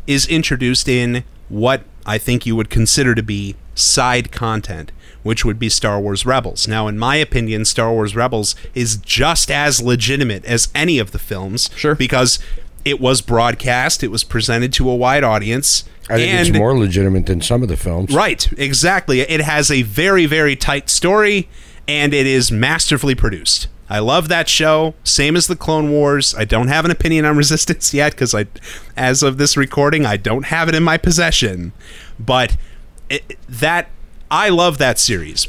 Speaker 3: is introduced in what I think you would consider to be side content, which would be Star Wars Rebels. Now, in my opinion, Star Wars Rebels is just as legitimate as any of the films.
Speaker 5: Sure.
Speaker 3: Because it was broadcast, it was presented to a wide audience.
Speaker 4: I think
Speaker 3: and
Speaker 4: it's more legitimate than some of the films.
Speaker 3: Right, exactly. It has a very, very tight story and it is masterfully produced. I love that show. Same as the Clone Wars. I don't have an opinion on Resistance yet because I, as of this recording, I don't have it in my possession. But it, that I love that series.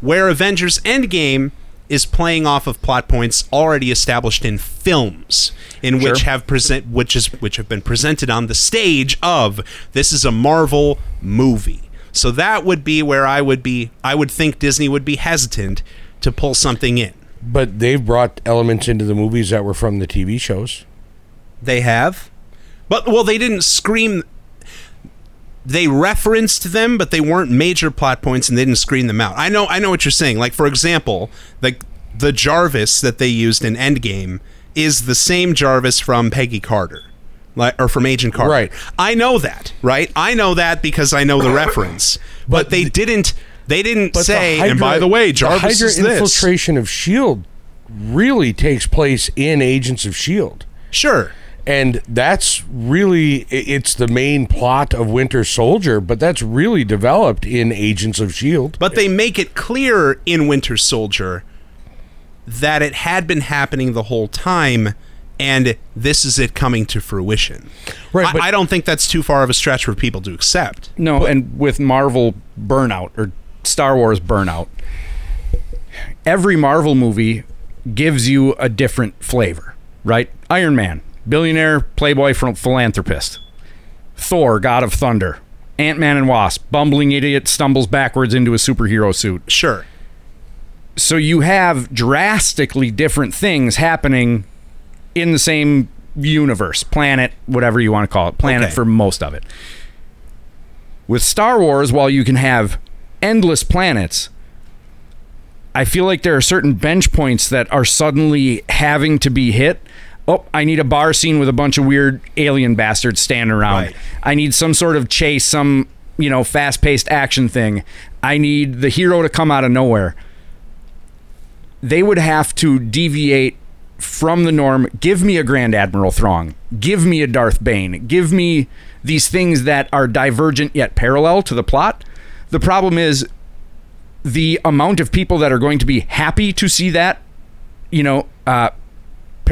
Speaker 3: Where Avengers Endgame is playing off of plot points already established in films in which have present which is which have been presented on the stage of this is a Marvel movie. So that would be where I would be I would think Disney would be hesitant to pull something in.
Speaker 4: But they've brought elements into the movies that were from the TV shows.
Speaker 3: They have. But well they didn't scream they referenced them but they weren't major plot points and they didn't screen them out. I know I know what you're saying. Like for example, the the Jarvis that they used in Endgame is the same Jarvis from Peggy Carter. Like or from Agent Carter.
Speaker 4: Right.
Speaker 3: I know that, right? I know that because I know the reference. But,
Speaker 4: But
Speaker 3: they
Speaker 4: the-
Speaker 3: didn't they didn't say
Speaker 4: the
Speaker 3: and by the way, Jarvis
Speaker 4: the Hydra infiltration of Shield really takes place in Agents of Shield.
Speaker 3: Sure.
Speaker 4: And that's really it's the main plot of Winter Soldier, but that's really developed in Agents of Shield.
Speaker 3: But they make it clear in Winter Soldier that it had been happening the whole time and this is it coming to fruition.
Speaker 4: Right,
Speaker 3: I,
Speaker 4: but-
Speaker 3: I don't think that's too far of a stretch for people to accept.
Speaker 5: No, and with Marvel burnout or Star Wars burnout, every Marvel movie gives you a different flavor, right? Iron Man, billionaire, playboy, phil- philanthropist. Thor, god of thunder. Ant Man and Wasp, bumbling idiot, stumbles backwards into a superhero suit.
Speaker 3: Sure.
Speaker 5: So you have drastically different things happening in the same universe, planet, whatever you want to call it, planet
Speaker 3: Okay.
Speaker 5: for most of it. With Star Wars, while you can have endless planets, I feel like there are certain bench points that are suddenly having to be hit. Oh, I need a bar scene with a bunch of weird alien bastards standing around.
Speaker 3: Right.
Speaker 5: I need some sort of chase, some, you know, fast paced action thing. I need the hero to come out of nowhere they would have to deviate from the norm. Give me a Grand Admiral Thrawn. Give me a Darth Bane. Give me these things that are divergent yet parallel to the plot. The problem is the amount of people that are going to be happy to see that, you know, uh,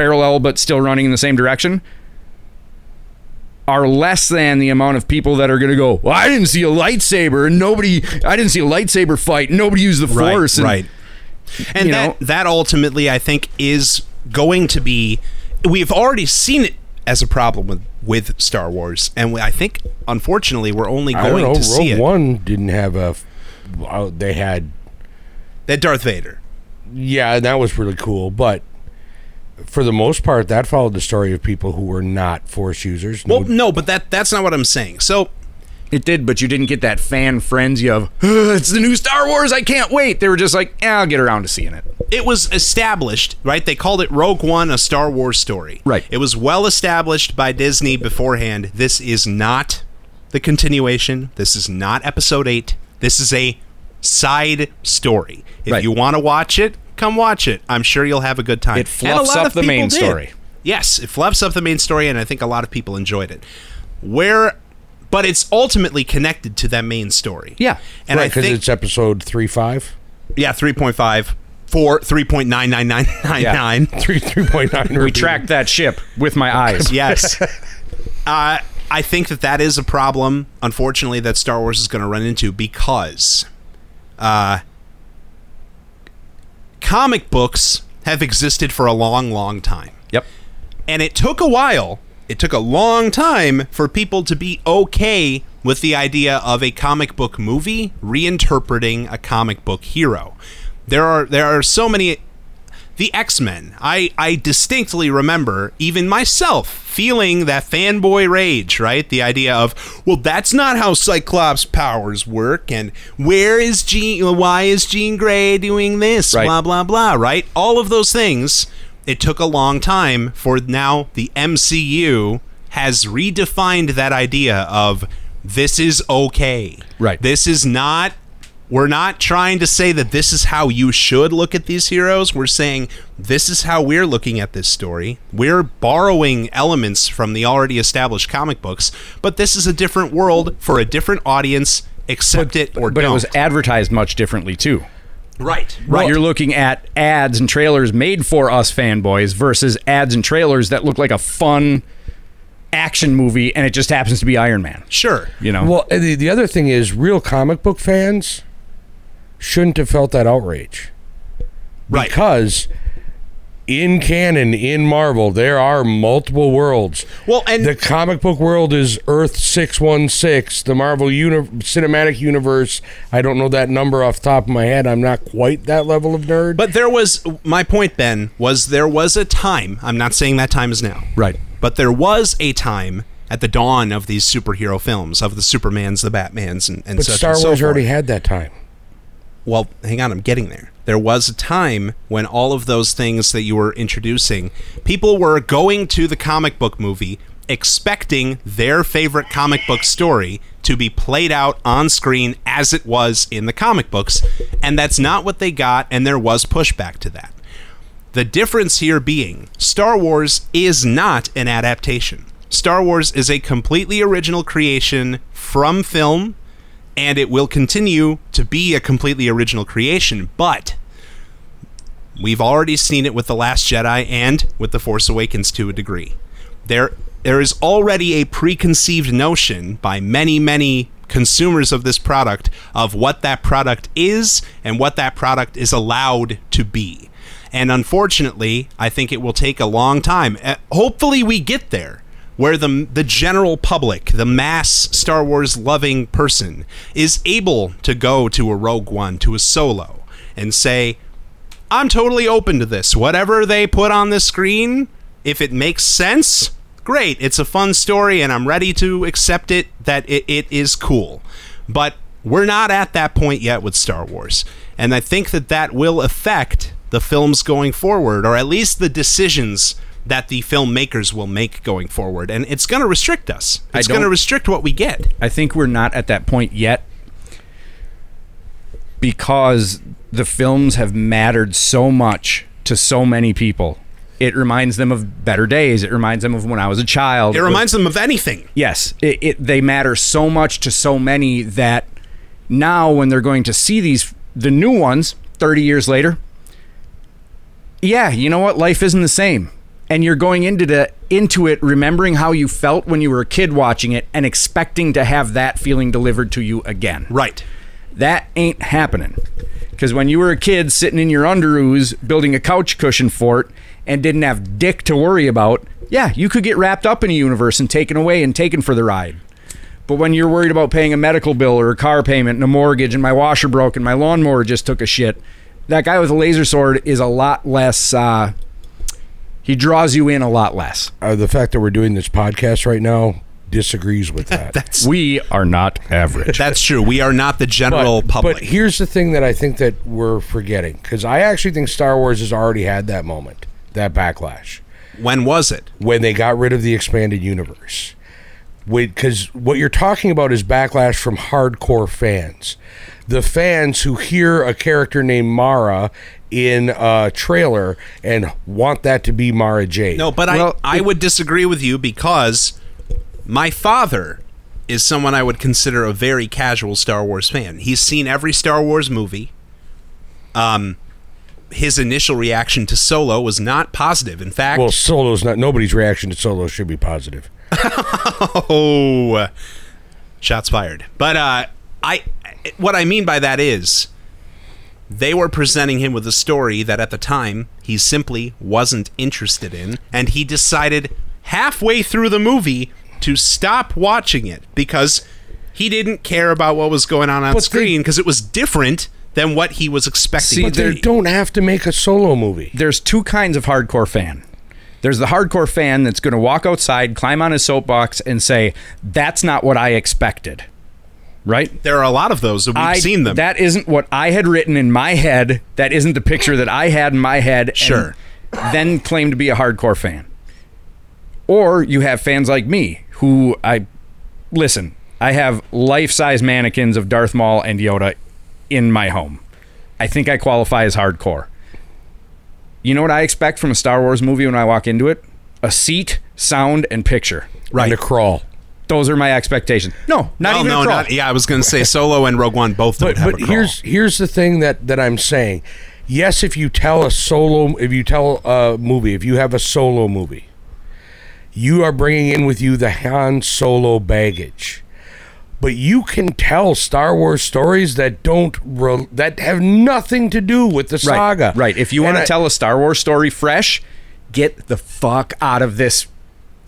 Speaker 5: parallel but still running in the same direction are less than the amount of people that are going to go, well, I didn't see a lightsaber and nobody, I didn't see a lightsaber fight. Nobody used the force. and-
Speaker 3: right. And that
Speaker 5: know-
Speaker 3: that ultimately I think is going to be we've already seen it as a problem with with Star Wars and I think unfortunately we're only
Speaker 4: I don't
Speaker 3: going
Speaker 4: know.
Speaker 3: to
Speaker 4: Rogue
Speaker 3: see it
Speaker 4: One didn't have a. uh, They had
Speaker 3: that Darth Vader.
Speaker 4: yeah, that was really cool, but. For the most part, that followed the story of people who were not Force users. No-
Speaker 3: Well, no, but that that's not what I'm saying. So
Speaker 5: It did, but you didn't get that fan frenzy of "Ugh, it's the new Star Wars. I can't wait. They were just like, yeah, I'll get around to seeing it.
Speaker 3: it was established, right? They called it Rogue One, a Star Wars story.
Speaker 5: Right.
Speaker 3: It was well established by Disney beforehand. This is not the continuation. This is not episode 8. This is a side story. If
Speaker 5: Right.
Speaker 3: you want to watch it, come watch it. I'm sure you'll have a good time.
Speaker 5: It fluffs up the main
Speaker 3: did.
Speaker 5: story.
Speaker 3: Yes, it fluffs up the main story, and I think a lot of people enjoyed it. Where, but it's ultimately connected to that main story.
Speaker 5: Yeah.
Speaker 3: and
Speaker 4: right,
Speaker 3: I
Speaker 4: because
Speaker 3: think
Speaker 4: it's episode three five,
Speaker 3: yeah, three point five, four, three point nine nine nine nine nine.
Speaker 4: three three point nine.
Speaker 5: We tracked that ship with my eyes.
Speaker 3: Yes. uh, I think that that is a problem, unfortunately, that Star Wars is going to run into because uh, comic books have existed for a long, long time.
Speaker 5: Yep.
Speaker 3: And it took a while, it took a long time for people to be okay with the idea of a comic book movie reinterpreting a comic book hero. There are there are so many the X-Men. I I distinctly remember even myself feeling that fanboy rage, right? The idea of, well, that's not how Cyclops powers work and where is Jean why is Jean Grey doing this?
Speaker 5: Right.
Speaker 3: Blah blah blah, right? All of those things. It took a long time for now the MCU has redefined that idea of this is okay.
Speaker 5: Right.
Speaker 3: This is not we're not trying to say that this is how you should look at these heroes. We're saying this is how we're looking at this story. We're borrowing elements from the already established comic books, but this is a different world for a different audience. Accept it or
Speaker 5: but
Speaker 3: don't.
Speaker 5: it was advertised much differently too.
Speaker 3: Right.
Speaker 5: Right. You're looking at ads and trailers made for us fanboys versus ads and trailers that look like a fun action movie and it just happens to be Iron Man.
Speaker 3: Sure.
Speaker 5: You know?
Speaker 4: Well, the, the other thing is, real comic book fans shouldn't have felt that outrage.
Speaker 3: Right.
Speaker 4: Because in canon, in Marvel, there are multiple worlds.
Speaker 3: Well, and
Speaker 4: The comic book world is Earth 616. The Marvel uni- Cinematic Universe, I don't know that number off the top of my head. I'm not quite that level of nerd.
Speaker 3: But there was my point, Ben, was there was a time. I'm not saying that time is now.
Speaker 5: Right.
Speaker 3: But there was a time at the dawn of these superhero films, of the Supermans, the Batmans, and, and
Speaker 4: But
Speaker 3: such
Speaker 4: Star
Speaker 3: and so
Speaker 4: Wars already had that time.
Speaker 3: Well, hang on, I'm getting there. There was a time when all of those things that you were introducing, people were going to the comic book movie expecting their favorite comic book story to be played out on screen as it was in the comic books, and that's not what they got, and there was pushback to that. The difference here being Star Wars is not an adaptation. Star Wars is a completely original creation from film, and it will continue to be a completely original creation, but we've already seen it with The Last Jedi and with The Force Awakens to a degree. There there is already a preconceived notion by many, many consumers of this product of what that product is and what that product is allowed to be. And unfortunately, I think it will take a long time. Uh, hopefully, we get there where the the general public, the mass Star Wars loving person, is able to go to a Rogue One, to a Solo, and say, "I'm totally open to this. Whatever they put on the screen, if it makes sense, great. It's a fun story, and I'm ready to accept it. That it, it is cool." But we're not at that point yet with Star Wars, and I think that that will affect the films going forward, or at least the decisions that the filmmakers will make going forward, and it's going to restrict us. It's going to restrict what we get.
Speaker 5: I think we're not at that point yet because the films have mattered so much to so many people. It reminds them of better days. It reminds them of when I was a child.
Speaker 3: It reminds them of anything.
Speaker 5: yes, it, it they matter so much to so many that now when they're going to see these the new ones 30 years later, yeah, you know what? Life isn't the same. And you're going into the into it remembering how you felt when you were a kid watching it and expecting to have that feeling delivered to you again.
Speaker 3: Right.
Speaker 5: That ain't happening. Because when you were a kid sitting in your underoos building a couch cushion fort and didn't have dick to worry about, yeah, you could get wrapped up in a universe and taken away and taken for the ride. But when you're worried about paying a medical bill or a car payment and a mortgage and my washer broke and my lawnmower just took a shit, that guy with a laser sword is a lot less. Uh, he draws you in a lot less.
Speaker 4: Uh, the fact that we're doing this podcast right now disagrees with that.
Speaker 3: That's
Speaker 5: We are not average.
Speaker 3: that's true. We are not the general
Speaker 4: but,
Speaker 3: public.
Speaker 4: But here's the thing that I think that we're forgetting because I actually think Star Wars has already had that moment, that backlash
Speaker 3: when was it?
Speaker 4: when they got rid of the expanded universe. Because what you're talking about is backlash from hardcore fans, the fans who hear a character named Mara in a trailer and want that to be Mara Jade.
Speaker 3: No, but
Speaker 5: Well,
Speaker 3: I I would disagree with you because my father is someone I would consider a very casual Star Wars fan. He's seen every Star Wars movie. Um his initial reaction to Solo was not positive. In fact,
Speaker 4: Well, Solo's not. Nobody's reaction to Solo should be positive.
Speaker 3: Oh, shots fired. But uh, I, what I mean by that is, they were presenting him with a story that at the time he simply wasn't interested in, and he decided halfway through the movie to stop watching it because he didn't care about what was going on on
Speaker 4: But
Speaker 3: screen because it was different than what he was expecting.
Speaker 5: See,
Speaker 4: They don't have to make a Solo movie.
Speaker 5: there's two kinds of hardcore fan. There's the hardcore fan that's going to walk outside, climb on his soapbox, and say, "That's not what I expected." Right?
Speaker 3: There are a lot of those, and we've
Speaker 5: I,
Speaker 3: seen them.
Speaker 5: That isn't what I had written in my head. That isn't the picture that I had in my head. and
Speaker 3: Sure.
Speaker 5: Then claim to be a hardcore fan. Or you have fans like me who I listen. I have life-size mannequins of Darth Maul and Yoda in my home. I think I qualify as hardcore. You know what I expect from a Star Wars movie when I walk into it? A seat, sound, and picture. Right.
Speaker 4: And a crawl.
Speaker 5: Those are my expectations. No, not
Speaker 3: Well,
Speaker 5: even
Speaker 3: no,
Speaker 5: a crawl.
Speaker 3: not yeah. I was going to say Solo and Rogue One both don't
Speaker 4: but
Speaker 3: have
Speaker 4: but
Speaker 3: a crawl.
Speaker 4: here's here's the thing that that I'm saying. Yes, if you tell a solo, if you tell a movie, if you have a solo movie, you are bringing in with you the Han Solo baggage. But you can tell Star Wars stories that don't re- that have nothing to do with the saga.
Speaker 5: Right. right. If you want to tell a Star Wars story fresh, get the fuck out of this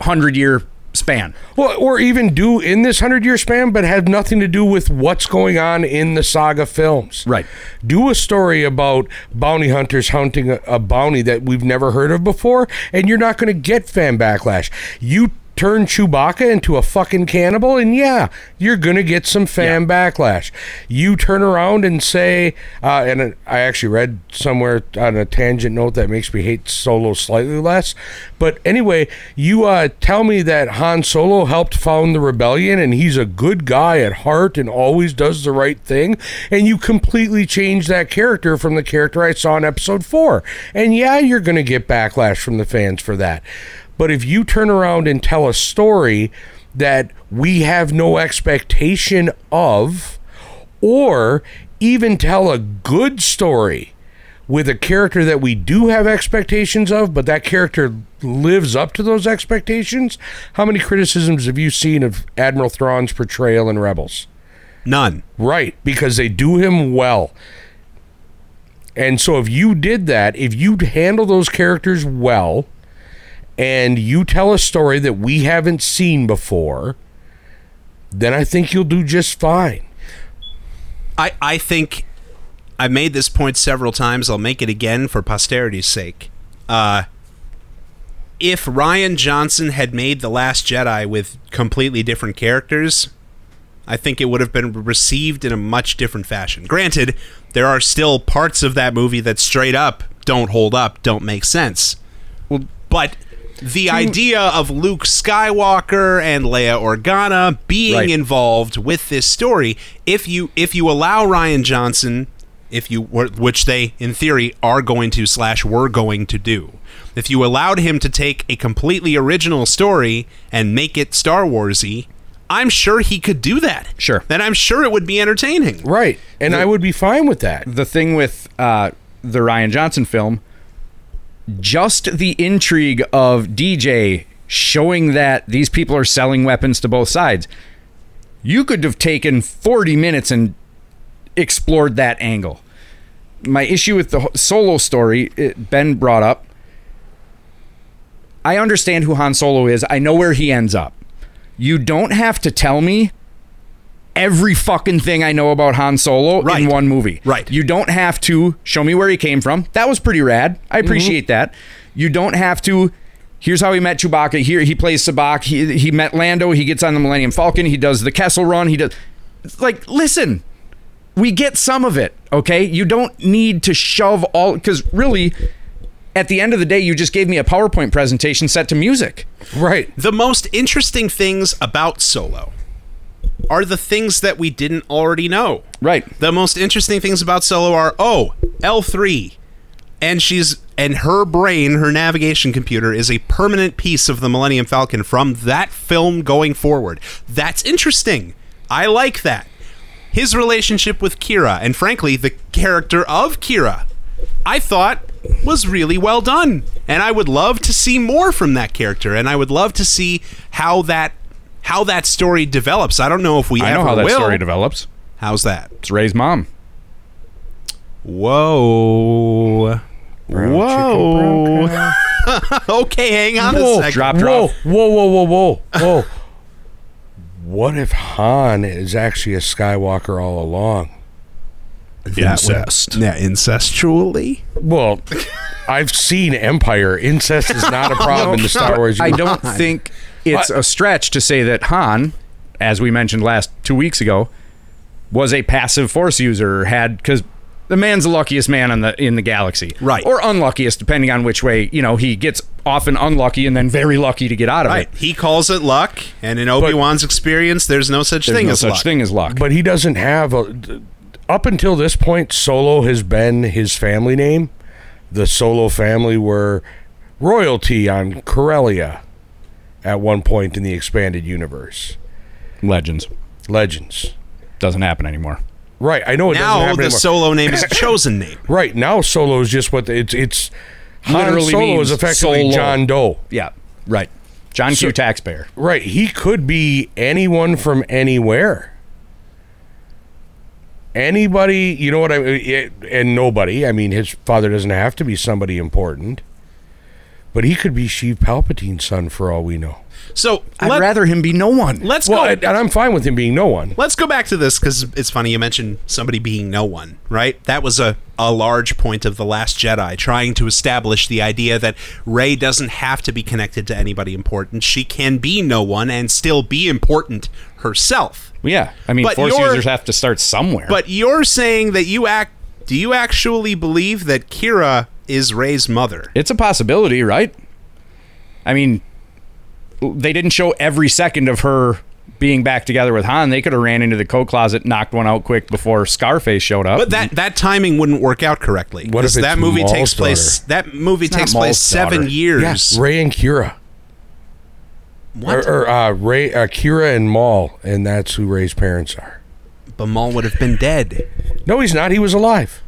Speaker 5: hundred year span.
Speaker 4: Well, or even do in this hundred year span, but have nothing to do with what's going on in the saga films.
Speaker 5: Right.
Speaker 4: Do a story about bounty hunters hunting a, a bounty that we've never heard of before, and you're not going to get fan backlash. You turn Chewbacca into a fucking cannibal, and yeah, you're going to get some fan backlash. You turn around and say, uh, and I actually read somewhere on a tangent note that makes me hate Solo slightly less. But anyway, you uh, tell me that Han Solo helped found the rebellion and he's a good guy at heart and always does the right thing, and you completely change that character from the character I saw in episode four. And yeah, you're going to get backlash from the fans for that. But if you turn around and tell a story that we have no expectation of, or even tell a good story with a character that we do have expectations of, but that character lives up to those expectations, how many criticisms have you seen of Admiral Thrawn's portrayal in Rebels?
Speaker 3: None.
Speaker 4: Right, because they do him well. And so if you did that, if you handle those characters well, and you tell a story that we haven't seen before, then I think you'll do just fine.
Speaker 3: I, I think I've made this point several times. I'll make it again for posterity's sake. Uh, if Rian Johnson had made The Last Jedi with completely different characters, I think it would have been received in a much different fashion. Granted, there are still parts of that movie that straight up don't hold up, don't make sense. Well, but the idea of Luke Skywalker and Leia Organa being
Speaker 5: Right.
Speaker 3: involved with this story, if you if you allow Rian Johnson, if you which they in theory are going to slash were going to do, if you allowed him to take a completely original story and make it Star Warsy, I'm sure he could do that.
Speaker 5: Sure.
Speaker 3: then I'm sure it would be entertaining.
Speaker 4: Right. And I would be fine with that.
Speaker 5: the thing with uh, the Rian Johnson film, just the intrigue of DJ showing that these people are selling weapons to both sides. You could have taken 40 minutes and explored that angle. My issue with the solo story, it, Ben brought up. I understand who Han Solo is. I know where he ends up. You don't have to tell me every fucking thing I know about Han Solo
Speaker 3: Right.
Speaker 5: in one movie.
Speaker 3: Right.
Speaker 5: You don't have to show me where he came from. That was pretty rad. I mm-hmm. appreciate that. You don't have to. Here's how he met Chewbacca. Here he plays sabacc. He he met Lando. He gets on the Millennium Falcon. He does the Kessel Run. He does. Like, listen, we get some of it. Okay, you don't need to shove all because really. At the end of the day, you just gave me a PowerPoint presentation set to music.
Speaker 4: Right.
Speaker 3: The most interesting things about Solo are the things that we didn't already know.
Speaker 5: Right.
Speaker 3: The most interesting things about Solo are oh, L3 and she's and her brain, her navigation computer is a permanent piece of the Millennium Falcon from that film going forward. That's interesting. I like that. His relationship with Qi'ra and frankly the character of Qi'ra I thought was really well done. And I would love to see more from that character and I would love to see how that how that story develops. I don't know if we
Speaker 5: I
Speaker 3: ever
Speaker 5: know how that
Speaker 3: will.
Speaker 5: story develops.
Speaker 3: How's that?
Speaker 5: It's Rey's mom.
Speaker 3: Whoa. Whoa. okay, hang on
Speaker 4: Whoa,
Speaker 3: a second.
Speaker 5: Drop,
Speaker 4: whoa,
Speaker 5: drop.
Speaker 4: whoa, whoa, whoa, whoa, whoa. what if Han is actually a Skywalker all along?
Speaker 1: Incest.
Speaker 3: Yeah, incestually.
Speaker 4: Well, I've seen Empire. Incest is not a problem in the Star Wars.
Speaker 5: I don't think it's
Speaker 4: What?
Speaker 5: a stretch to say that Han, as we mentioned last two weeks ago, was a passive Force user. Had because the man's the luckiest man in the in the galaxy,
Speaker 3: Right.
Speaker 5: Or unluckiest, depending on which way you know he gets. Often unlucky and then very lucky to get out of
Speaker 3: Right.
Speaker 5: it.
Speaker 3: He calls it luck, and in Obi Wan's experience, there's no such
Speaker 5: There's
Speaker 3: thing
Speaker 5: no
Speaker 3: as
Speaker 5: such
Speaker 3: luck.
Speaker 5: thing as luck.
Speaker 4: But he doesn't have a. Up until this point, Solo has been his family name. The Solo family were royalty on Corellia at one point in the expanded universe.
Speaker 5: Legends
Speaker 4: Legends.
Speaker 5: doesn't happen anymore.
Speaker 4: Right. I know it doesn't
Speaker 3: now
Speaker 4: happen
Speaker 3: the
Speaker 4: anymore.
Speaker 3: solo name is a chosen name.
Speaker 4: right now, Solo is just what the, it's. It's Han
Speaker 5: Literally
Speaker 4: Solo
Speaker 5: means
Speaker 4: is effectively
Speaker 5: solo.
Speaker 4: John Doe.
Speaker 5: Yeah, right. John
Speaker 4: So-
Speaker 5: Q. Taxpayer.
Speaker 4: Right. He could be anyone from anywhere. Anybody, you know what I mean? And nobody. I mean, his father doesn't have to be somebody important. But he could be Sheev Palpatine's son for all we know.
Speaker 3: So
Speaker 5: I'd
Speaker 3: let,
Speaker 5: rather him be no one.
Speaker 3: let's
Speaker 4: Well,
Speaker 3: go.
Speaker 4: and and I'm fine with him being no one.
Speaker 3: Let's go back to this because it's funny you mentioned somebody being no one, right? That was a, a large point of The Last Jedi, trying to establish the idea that Rey doesn't have to be connected to anybody important. She can be no one and still be important herself.
Speaker 5: Yeah, I mean,
Speaker 3: But
Speaker 5: Force users have to start somewhere.
Speaker 3: But you're saying that you act. Do you actually believe that Qi'ra is Rey's mother?
Speaker 5: it's a possibility, right? I mean, they didn't show every second of her being back together with Han. They could have ran into the coat closet, knocked one out quick before Scarface showed up.
Speaker 3: But that that timing wouldn't work out correctly.
Speaker 4: What if
Speaker 3: 'cause
Speaker 4: it's
Speaker 3: that movie
Speaker 4: Maul's
Speaker 3: takes place? That movie
Speaker 5: not
Speaker 3: takes
Speaker 5: Maul's
Speaker 3: place seven
Speaker 5: daughter.
Speaker 3: years.
Speaker 4: Rey and Qi'ra.
Speaker 3: What?
Speaker 4: Or, or uh, Rey, uh, Qi'ra and Maul, and that's who Rey's parents are.
Speaker 3: But Maul would have been dead.
Speaker 4: No, he's not. He was alive.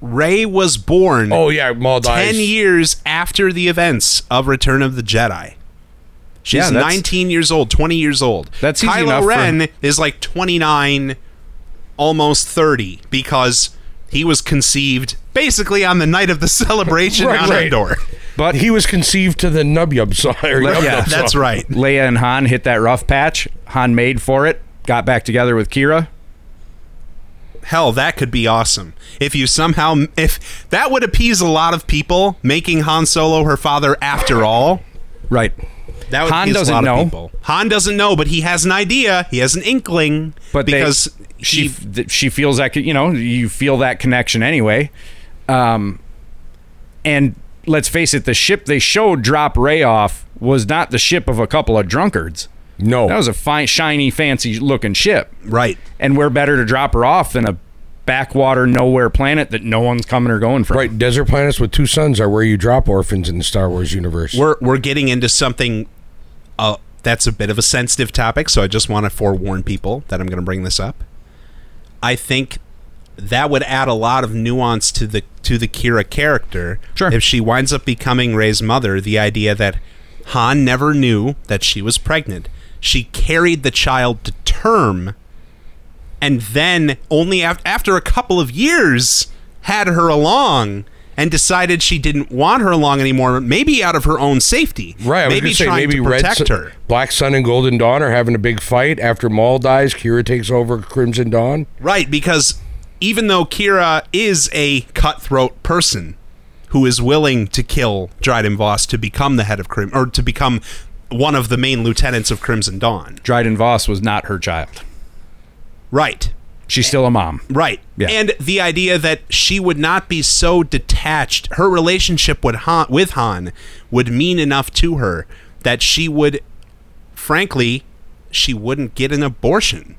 Speaker 3: Rey was born
Speaker 4: Oh yeah, Maul dies.
Speaker 3: 10 years after the events of Return of the Jedi. She's
Speaker 5: Yeah,
Speaker 3: 19 years old, 20 years old.
Speaker 5: That's easy
Speaker 3: Kylo
Speaker 5: enough for-
Speaker 3: Ren is like 29, almost 30, because he was conceived basically on the night of the celebration
Speaker 4: Right,
Speaker 3: on
Speaker 4: right.
Speaker 3: Endor.
Speaker 5: but
Speaker 4: He was conceived to the Nub Yub song. or
Speaker 5: yeah,
Speaker 3: That's
Speaker 4: song.
Speaker 3: right.
Speaker 5: Leia and Han hit that rough patch. Han made for it, got back together with Qi'ra.
Speaker 3: Hell, that could be awesome. If you somehow, if that would appease a lot of people, making Han Solo her father after all.
Speaker 5: Right.
Speaker 3: That would
Speaker 5: Han doesn't
Speaker 3: a lot
Speaker 5: know.
Speaker 3: of people. Han doesn't know, but he has an idea. He has an inkling.
Speaker 5: But they-
Speaker 3: because
Speaker 5: she
Speaker 3: he,
Speaker 5: f- she feels that you know you feel that connection anyway um and let's face it the ship they showed drop Rey off was not the ship of a couple of drunkards
Speaker 4: No,
Speaker 5: that was a fine shiny fancy looking ship
Speaker 3: right.
Speaker 5: and we're better to drop her off than a backwater nowhere planet that no one's coming or going from
Speaker 4: right. Desert planets with two suns are where you drop orphans in the Star Wars universe.
Speaker 3: We're we're getting into something. Uh, that's a bit of a sensitive topic, so I just want to forewarn people that I'm going to bring this up. I think that would add a lot of nuance to the to the Qi'ra character.
Speaker 5: Sure.
Speaker 3: If she winds up becoming Rey's mother, the idea that Han never knew that she was pregnant. She carried the child to term and then only af- after a couple of years had her along and decided she didn't want her along anymore maybe out of her own safety
Speaker 4: Right, I was
Speaker 3: maybe
Speaker 4: say
Speaker 3: trying
Speaker 4: maybe
Speaker 3: to
Speaker 4: Red
Speaker 3: protect
Speaker 4: Sun-
Speaker 3: her
Speaker 4: Black Sun and Golden Dawn are having a big fight after Maul dies. Qi'ra takes over Crimson Dawn.
Speaker 3: right because even though Qi'ra is a cutthroat person who is willing to kill Dryden Voss to become the head of Crim or to become one of the main lieutenants of Crimson Dawn
Speaker 5: dryden voss was not her child
Speaker 3: right
Speaker 5: she's still a mom
Speaker 3: Right.
Speaker 5: Yeah.
Speaker 3: And the idea that she would not be so detached, her relationship with Han, with Han would mean enough to her that she would, frankly, she wouldn't get an abortion.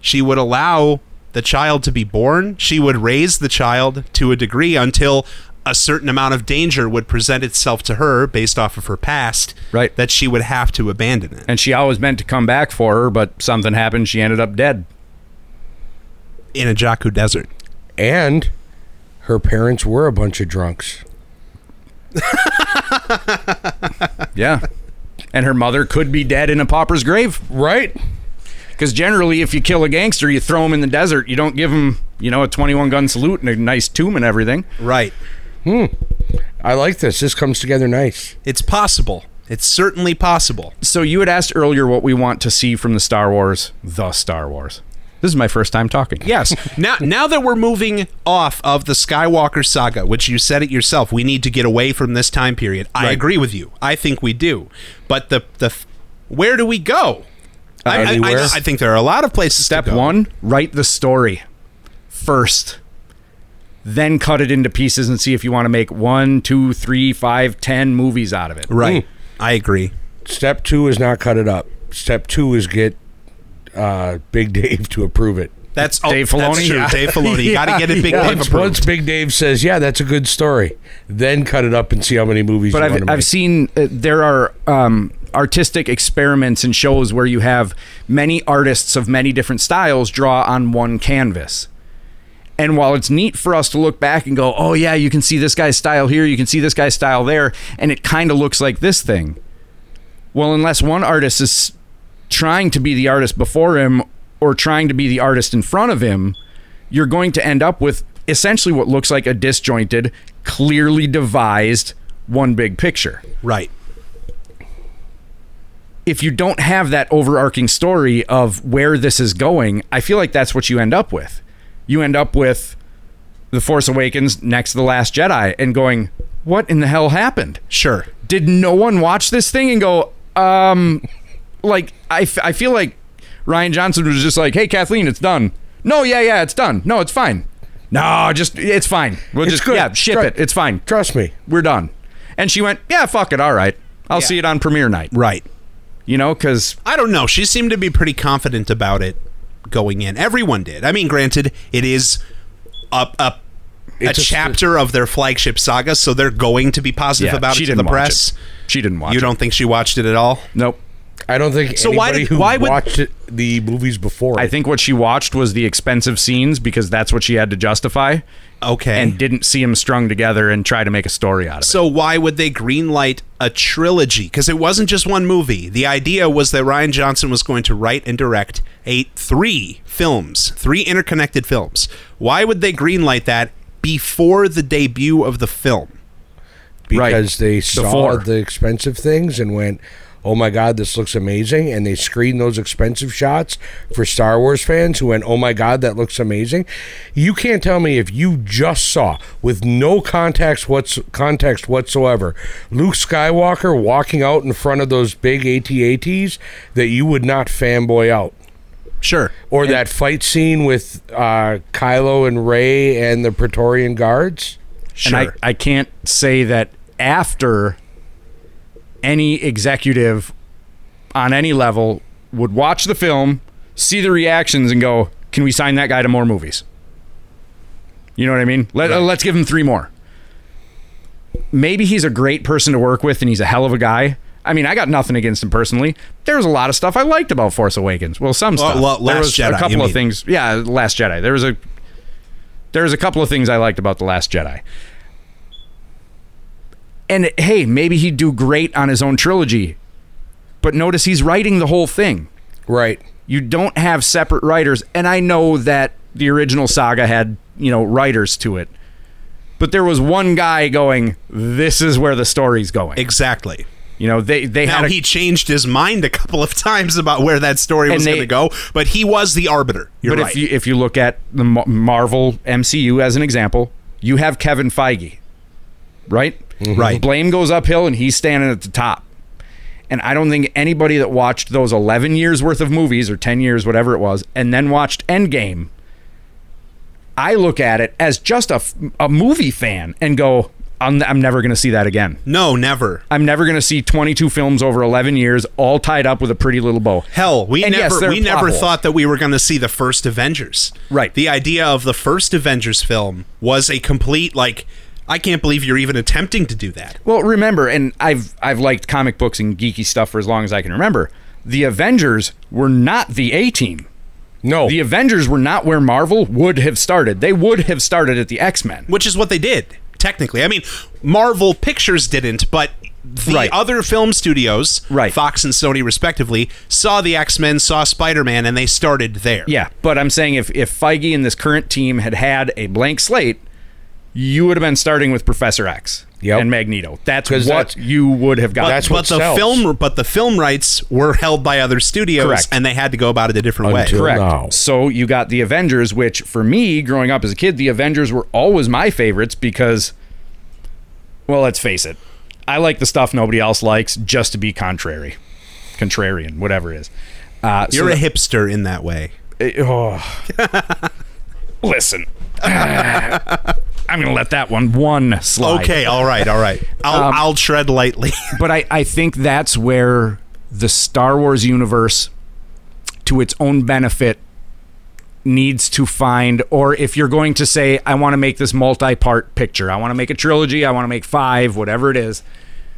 Speaker 3: She would allow the child to be born. She would raise the child to a degree until a certain amount of danger would present itself to her based off of her past.
Speaker 5: Right.
Speaker 3: That she would have to abandon it.
Speaker 5: and she always meant to come back for her but something happened she ended up dead
Speaker 3: in a Jakku desert.
Speaker 4: And her parents were a bunch of drunks.
Speaker 5: yeah and her mother could be dead in a pauper's grave
Speaker 4: Right?
Speaker 5: Because generally, if you kill a gangster, you throw him in the desert. You don't give him, you know, a 21 gun salute and a nice tomb and everything.
Speaker 3: Right. Hmm.
Speaker 4: I like this. This comes together nice.
Speaker 3: It's possible. It's certainly possible.
Speaker 5: So you had asked earlier what we want to see from the Star Wars, the Star Wars. This is my first time talking.
Speaker 3: Yes. now, now that we're moving off of the Skywalker saga, which you said it yourself, we need to get away from this time period. I agree with you. I think we do. But the the where do we go? I, I, I, I think there are a lot of places.
Speaker 5: Step
Speaker 3: to go.
Speaker 5: one, write the story first. Then cut it into pieces and see if you want to make one, two, three, five, ten movies out of it.
Speaker 3: Right. I agree.
Speaker 4: Step two is not cut it up. Step two is get uh, Big Dave to approve it.
Speaker 3: That's oh,
Speaker 5: Dave
Speaker 3: That's
Speaker 5: Filoni?
Speaker 3: true.
Speaker 5: Yeah.
Speaker 3: Dave Filoni. You got to get it big
Speaker 5: Yeah.
Speaker 3: Dave
Speaker 4: Once,
Speaker 3: approved.
Speaker 4: once Big Dave says, "Yeah, that's a good story," then cut it up and see how many movies.
Speaker 5: But
Speaker 4: you
Speaker 5: I've,
Speaker 4: want to
Speaker 5: I've seen uh, there are um, artistic experiments and shows where you have many artists of many different styles draw on one canvas. And while it's neat for us to look back and go, oh, yeah, you can see this guy's style here, you can see this guy's style there, and it kind of looks like this thing. Well, unless one artist is trying to be the artist before him or trying to be the artist in front of him, you're going to end up with essentially what looks like a disjointed, clearly devised one big picture
Speaker 3: Right.
Speaker 5: if you don't have that overarching story of where this is going, I feel like that's what you end up with. You end up with The Force Awakens next to The Last Jedi and going, what in the hell happened?
Speaker 3: Sure.
Speaker 5: Did no one watch this thing and go, um, like, I, f- I feel like Rian Johnson was just like, hey, Kathleen, it's done. No, yeah, yeah, it's done. No, it's fine. No, just, it's fine. We'll
Speaker 4: It's
Speaker 5: just,
Speaker 4: good.
Speaker 5: yeah, ship
Speaker 4: Try-
Speaker 5: it. It's fine.
Speaker 4: Trust me.
Speaker 5: We're done. And she went, yeah, fuck it. All right. I'll see it on premiere night.
Speaker 3: Right.
Speaker 5: You know, because
Speaker 3: I don't know. She seemed to be pretty confident about it going in. Everyone did. I mean, granted, it is a a, a
Speaker 4: It's a-
Speaker 3: chapter of their flagship saga, so they're going to be positive
Speaker 5: Yeah,
Speaker 3: about it to
Speaker 5: didn't
Speaker 3: the
Speaker 5: watch
Speaker 3: press.
Speaker 5: it. She didn't watch it.
Speaker 3: You
Speaker 5: it.
Speaker 3: don't think she watched it at all?
Speaker 5: Nope.
Speaker 4: I don't think
Speaker 3: So why did- why would-
Speaker 4: watched it, the movies before.
Speaker 5: I think what she watched was the expensive scenes because that's what she had to justify,
Speaker 3: Okay.
Speaker 5: and didn't see them strung together and try to make a story out of it.
Speaker 3: so why would they greenlight a trilogy? Because it wasn't just one movie. The idea was that Rian Johnson was going to write and direct a three films, three interconnected films. Why would they greenlight that before the debut of the film?
Speaker 5: Right.
Speaker 4: because they saw
Speaker 5: Before.
Speaker 4: the expensive things and went, "Oh my God, this looks amazing!" And they screened those expensive shots for Star Wars fans who went, "Oh my God, that looks amazing." You can't tell me if you just saw, with no context what's context whatsoever, Luke Skywalker walking out in front of those big AT-ATs that you would not fanboy out.
Speaker 3: Sure.
Speaker 4: Or that fight scene with uh, Kylo and Rey and the Praetorian guards.
Speaker 3: Sure.
Speaker 5: And I, I can't say that after any executive on any level would watch the film, see the reactions, and go, "Can we sign that guy to more movies?" You know what I mean? Let, uh, let's give him three more. Maybe he's a great person to work with, and he's a hell of a guy. I mean, I got nothing against him personally. There was a lot of stuff I liked about Force Awakens. Well, some
Speaker 3: Well,
Speaker 5: stuff.
Speaker 3: well,
Speaker 5: there was
Speaker 3: Jedi,
Speaker 5: a couple of
Speaker 3: mean.
Speaker 5: things. Yeah, Last Jedi. There was a there was a couple of things I liked about the Last Jedi. And hey, maybe he'd do great on his own trilogy. But notice he's writing the whole thing.
Speaker 4: Right.
Speaker 5: You don't have separate writers, and I know that the original saga had, you know, writers to it. But there was one guy going, "This is where the story's going."
Speaker 3: Exactly.
Speaker 5: You know, they they
Speaker 3: Now
Speaker 5: had a,
Speaker 3: he changed his mind a couple of times about where that story was going to go, but he was the arbiter. You're
Speaker 5: but
Speaker 3: right.
Speaker 5: if you if you look at the Marvel MCU as an example, you have Kevin Feige, right? Mm-hmm.
Speaker 3: Right.
Speaker 5: Blame goes uphill, and he's standing at the top. And I don't think anybody that watched those 11 years worth of movies or 10 years, whatever it was, and then watched Endgame, I look at it as just a, a movie fan and go, I'm, I'm never going to see that again.
Speaker 3: no, never.
Speaker 5: I'm never going to see 22 films over 11 years, all tied up with a pretty little bow.
Speaker 3: Hell, we
Speaker 5: And
Speaker 3: never
Speaker 5: are
Speaker 3: we never
Speaker 5: holes.
Speaker 3: thought that we were going to see the first Avengers.
Speaker 5: Right.
Speaker 3: The idea of the first Avengers film was a complete like I can't believe you're even attempting to do that.
Speaker 5: Well, remember, and I've I've liked comic books and geeky stuff for as long as I can remember. The Avengers were not the A team.
Speaker 4: No.
Speaker 5: The Avengers were not where Marvel would have started. They would have started at the X Men.
Speaker 3: Which is what they did, technically. I mean, Marvel Pictures didn't, but the
Speaker 5: Right.
Speaker 3: other film studios,
Speaker 5: Right.
Speaker 3: Fox and Sony respectively, saw the X-Men, saw Spider-Man and they started there.
Speaker 5: Yeah, but I'm saying if if Feige and this current team had had a blank slate, you would have been starting with Professor X
Speaker 4: Yep.
Speaker 5: and Magneto. That's what
Speaker 4: that's-
Speaker 5: you would have
Speaker 3: But,
Speaker 5: got.
Speaker 4: That's
Speaker 3: but
Speaker 4: what
Speaker 3: the
Speaker 4: sells.
Speaker 3: film but the film rights were held by other studios
Speaker 5: Correct.
Speaker 3: and they had to go about it a different
Speaker 4: Until-
Speaker 3: way.
Speaker 5: Correct.
Speaker 4: now.
Speaker 5: So you got the Avengers, which for me, growing up as a kid, the Avengers were always my favorites because, well, let's face it, I like the stuff nobody else likes just to be contrary, contrarian, whatever it is. Uh,
Speaker 3: You're a
Speaker 5: the-
Speaker 3: hipster in that way.
Speaker 5: oh. Listen, I'm gonna let that one one slide.
Speaker 3: Okay, all right, all right. I'll
Speaker 5: Um,
Speaker 3: I'll tread lightly.
Speaker 5: but I, I think that's where the Star Wars universe, to its own benefit, needs to find, or if you're going to say, I want to make this multi part picture, I want to make a trilogy, I want to make five, whatever it is,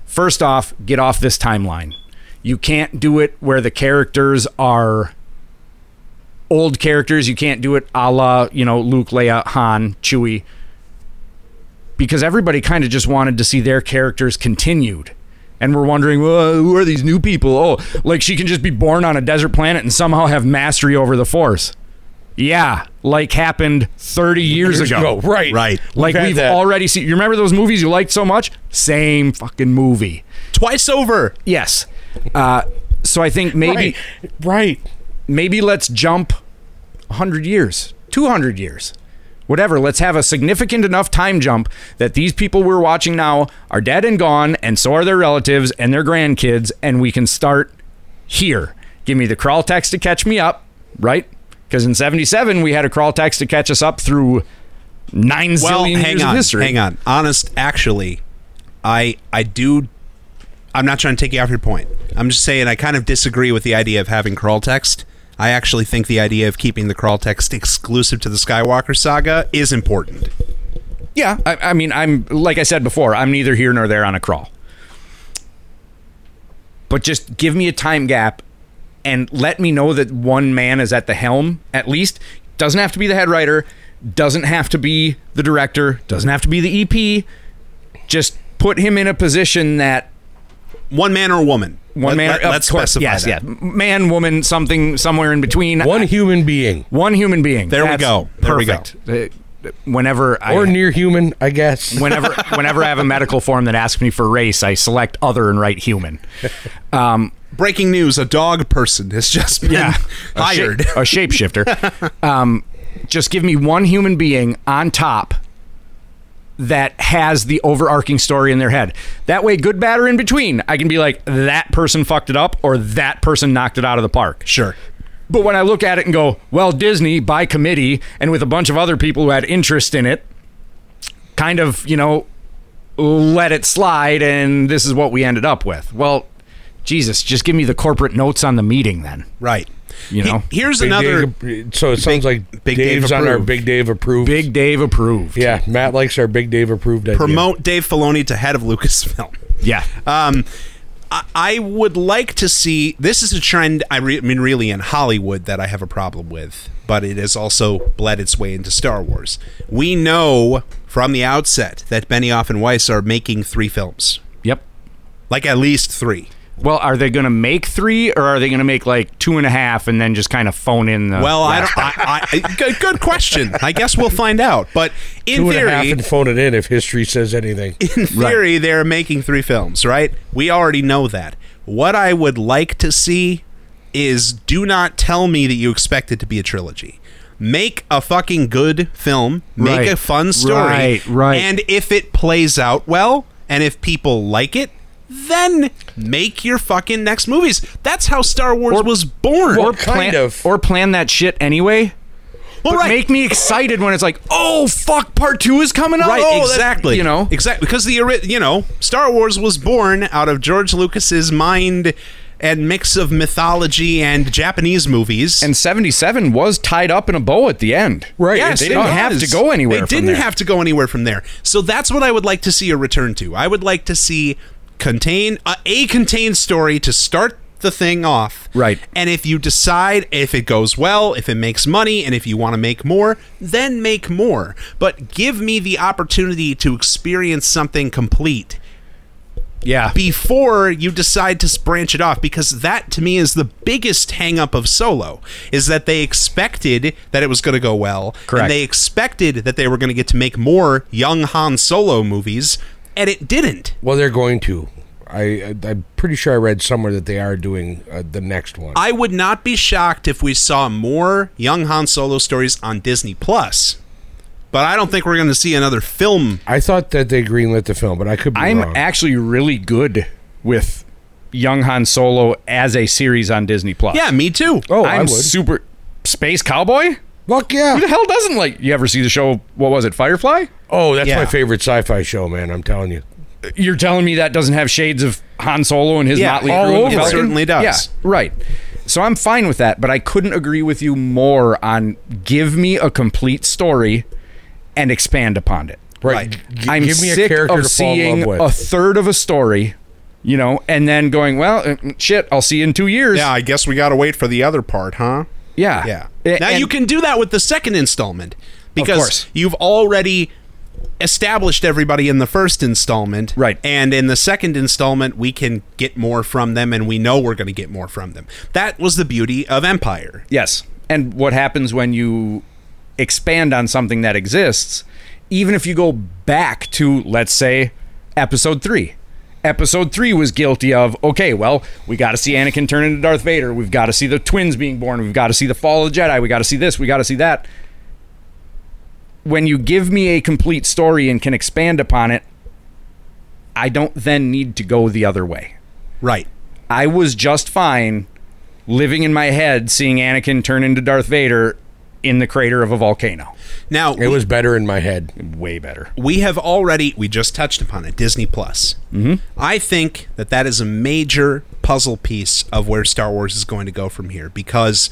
Speaker 5: first off, get off this timeline. You can't do it where the characters are old characters. You can't do it a la, you know, Luke, Leia, Han, Chewie. Because everybody kind of just wanted to see their characters continued. And we're wondering, well, who are these new people? Oh, like she can just be born on a desert planet and somehow have mastery over the Force. Yeah, like happened 30 years,
Speaker 4: Years
Speaker 5: ago.
Speaker 4: ago. Right.
Speaker 3: Right.
Speaker 5: Like
Speaker 4: We've
Speaker 5: we've already seen. You remember those movies you liked so much? Same fucking movie.
Speaker 3: Twice over.
Speaker 5: Yes. Uh, so I think maybe
Speaker 4: Right. Right.
Speaker 5: maybe let's jump 100 years, 200 years, whatever. Let's have a significant enough time jump that these people we're watching now are dead and gone, and so are their relatives and their grandkids, and we can start here. Give me the crawl text to catch me up, right? Because in 77, we had a crawl text to catch us up through nine
Speaker 3: Well,
Speaker 5: zillion
Speaker 3: hang
Speaker 5: years
Speaker 3: on,
Speaker 5: of history.
Speaker 3: hang on. Honest, actually, I I do. I'm not trying to take you off your point. I'm just saying I kind of disagree with the idea of having crawl text. I actually think the idea of keeping the crawl text exclusive to the Skywalker saga is important.
Speaker 5: Yeah, I, I mean, I'm like I said before, I'm neither here nor there on a crawl. But just give me a time gap and let me know that one man is at the helm at least. Doesn't have to be the head writer, doesn't have to be the director, doesn't have to be the EP. Just put him in a position that
Speaker 3: One man or woman.
Speaker 5: one
Speaker 3: Let-
Speaker 5: man.
Speaker 3: Let,
Speaker 5: of
Speaker 3: us
Speaker 5: course,
Speaker 3: specify
Speaker 5: yes,
Speaker 3: that.
Speaker 5: yeah, man, woman, something somewhere in between.
Speaker 4: One
Speaker 5: I-
Speaker 4: human being.
Speaker 5: one human being.
Speaker 3: There we
Speaker 5: That's
Speaker 3: go. There we go.
Speaker 5: Perfect. Uh, Whenever I
Speaker 4: Or near human, I guess.
Speaker 5: whenever whenever I have a medical form that asks me for race, I select other and write human. Um,
Speaker 3: Breaking news: A dog person has just been
Speaker 5: a shape-
Speaker 3: hired.
Speaker 5: a shapeshifter. um, just give me one human being on top that has the overarching story in their head. That way, good, bad, or in between, I can be like, that person fucked it up, or that person knocked it out of the park.
Speaker 3: Sure.
Speaker 5: But when I look at it and go, well, Disney, by committee, and with a bunch of other people who had interest in it, kind of, you know, let it slide, and this is what we ended up with. Well, Jesus, just give me the corporate notes on the meeting then.
Speaker 3: Right.
Speaker 5: You know?
Speaker 3: He- here's
Speaker 4: Big
Speaker 3: another.
Speaker 4: Dave- so it sounds like
Speaker 3: Big Dave
Speaker 4: Dave's on our
Speaker 3: approved.
Speaker 4: Big Dave approved.
Speaker 5: Big Dave approved.
Speaker 4: Yeah, Matt likes our Big Dave approved idea.
Speaker 3: promote Dave Filoni to head of Lucasfilm.
Speaker 5: Yeah.
Speaker 3: Um, I, I would like to see. This is a trend. I, re, I mean, really, in Hollywood that I have a problem with, but it has also bled its way into Star Wars. We know from the outset that Benioff and Weiss are making three films,
Speaker 5: Yep.
Speaker 3: like at least three.
Speaker 5: Well, are they going to make three, or are they going to make like two and a half and then just kind of phone in the?
Speaker 3: Well, I don't. I, I, good, good question. I guess we'll find out. But in
Speaker 4: Two and a half
Speaker 3: theory,
Speaker 4: and phone it in if history says anything.
Speaker 3: in theory, they're making three films, right? We already know that. What I would like to see is do not tell me that you expect it to be a trilogy. Make a fucking good film, make
Speaker 5: Right.
Speaker 3: a fun story,
Speaker 5: Right, right.
Speaker 3: and if it plays out well, and if people like it, then make your fucking next movies. That's how Star Wars was born.
Speaker 5: or
Speaker 4: kind of.
Speaker 5: or plan that shit anyway.
Speaker 3: well,
Speaker 5: But
Speaker 3: right.
Speaker 5: make me excited when it's like, oh fuck, part two is coming up.
Speaker 3: Right,
Speaker 5: Oh, that-
Speaker 3: exactly.
Speaker 5: you know,
Speaker 3: exactly because the you know Star Wars was born out of George Lucas's mind and mix of mythology and Japanese movies.
Speaker 5: and seventy seven was tied up in a bow at the end.
Speaker 4: Right.
Speaker 3: Yes,
Speaker 5: they
Speaker 3: it
Speaker 5: didn't have to go anywhere.
Speaker 3: They
Speaker 5: from
Speaker 3: didn't
Speaker 5: there.
Speaker 3: have to go anywhere from there. So that's what I would like to see a return to. I would like to see contain uh, a contained story to start the thing off.
Speaker 5: Right.
Speaker 3: And if you decide if it goes well, if it makes money, and if you want to make more, then make more. But give me the opportunity to experience something complete
Speaker 5: Yeah,
Speaker 3: before you decide to branch it off because that to me is the biggest hang up of solo is that they expected that it was going to go well
Speaker 5: Correct.
Speaker 3: and they expected that they were going to get to make more young Han Solo movies and it didn't
Speaker 4: Well, they're going to. I, I I'm pretty sure I read somewhere that they are doing uh, the next one.
Speaker 3: I would not be shocked if we saw more young Han Solo stories on Disney Plus but I don't think we're going to see another film
Speaker 4: I thought that they greenlit the film, but I could be
Speaker 5: I'm
Speaker 4: wrong.
Speaker 5: actually really good with Young Han Solo as a series on Disney Plus.
Speaker 3: yeah me too
Speaker 4: oh, I
Speaker 5: I'm
Speaker 4: would.
Speaker 5: super space cowboy.
Speaker 4: Fuck yeah.
Speaker 5: Who the hell doesn't like? You ever see the show? What was it? Firefly?
Speaker 4: Oh, that's
Speaker 3: Yeah.
Speaker 4: my favorite sci-fi show, man. I'm telling you.
Speaker 5: You're telling me that doesn't have shades of Han Solo and his
Speaker 3: Yeah,
Speaker 5: motley
Speaker 3: all
Speaker 5: crew? and the
Speaker 3: over it.
Speaker 5: Falcon?
Speaker 3: certainly does.
Speaker 5: Yeah, right. So I'm fine with that, but I couldn't agree with you more on give me a complete story and expand upon it.
Speaker 4: Right.
Speaker 3: Right.
Speaker 4: G-
Speaker 5: I'm
Speaker 4: give me a
Speaker 5: sick
Speaker 4: character
Speaker 5: of
Speaker 4: to fall in
Speaker 5: seeing
Speaker 4: love with.
Speaker 5: a third of a story You know, and then going, well, uh, shit, I'll see you in two years.
Speaker 3: Yeah, I guess we got to wait for the other part, huh?
Speaker 5: Yeah.
Speaker 3: Yeah. Now you can do that with the second installment because you've already established everybody in the first installment.
Speaker 5: Right.
Speaker 3: And in the second installment, we can get more from them and we know we're going to get more from them. That was the beauty of Empire.
Speaker 5: Yes. And what happens when you expand on something that exists, even if you go back to, let's say, episode three. Episode three was guilty of, okay, well, we got to see Anakin turn into Darth Vader. We've got to see the twins being born. We've got to see the fall of the Jedi. We got to see this. We got to see that. When you give me a complete story and can expand upon it, I don't then need to go the other way.
Speaker 3: Right.
Speaker 5: I was just fine living in my head seeing Anakin turn into Darth Vader in the crater of a volcano.
Speaker 3: Now,
Speaker 4: It was better in my head.
Speaker 5: Way better.
Speaker 3: we have already we just touched upon it disney plus mm-hmm. i think that that is a major puzzle piece of where star wars is going to go from here because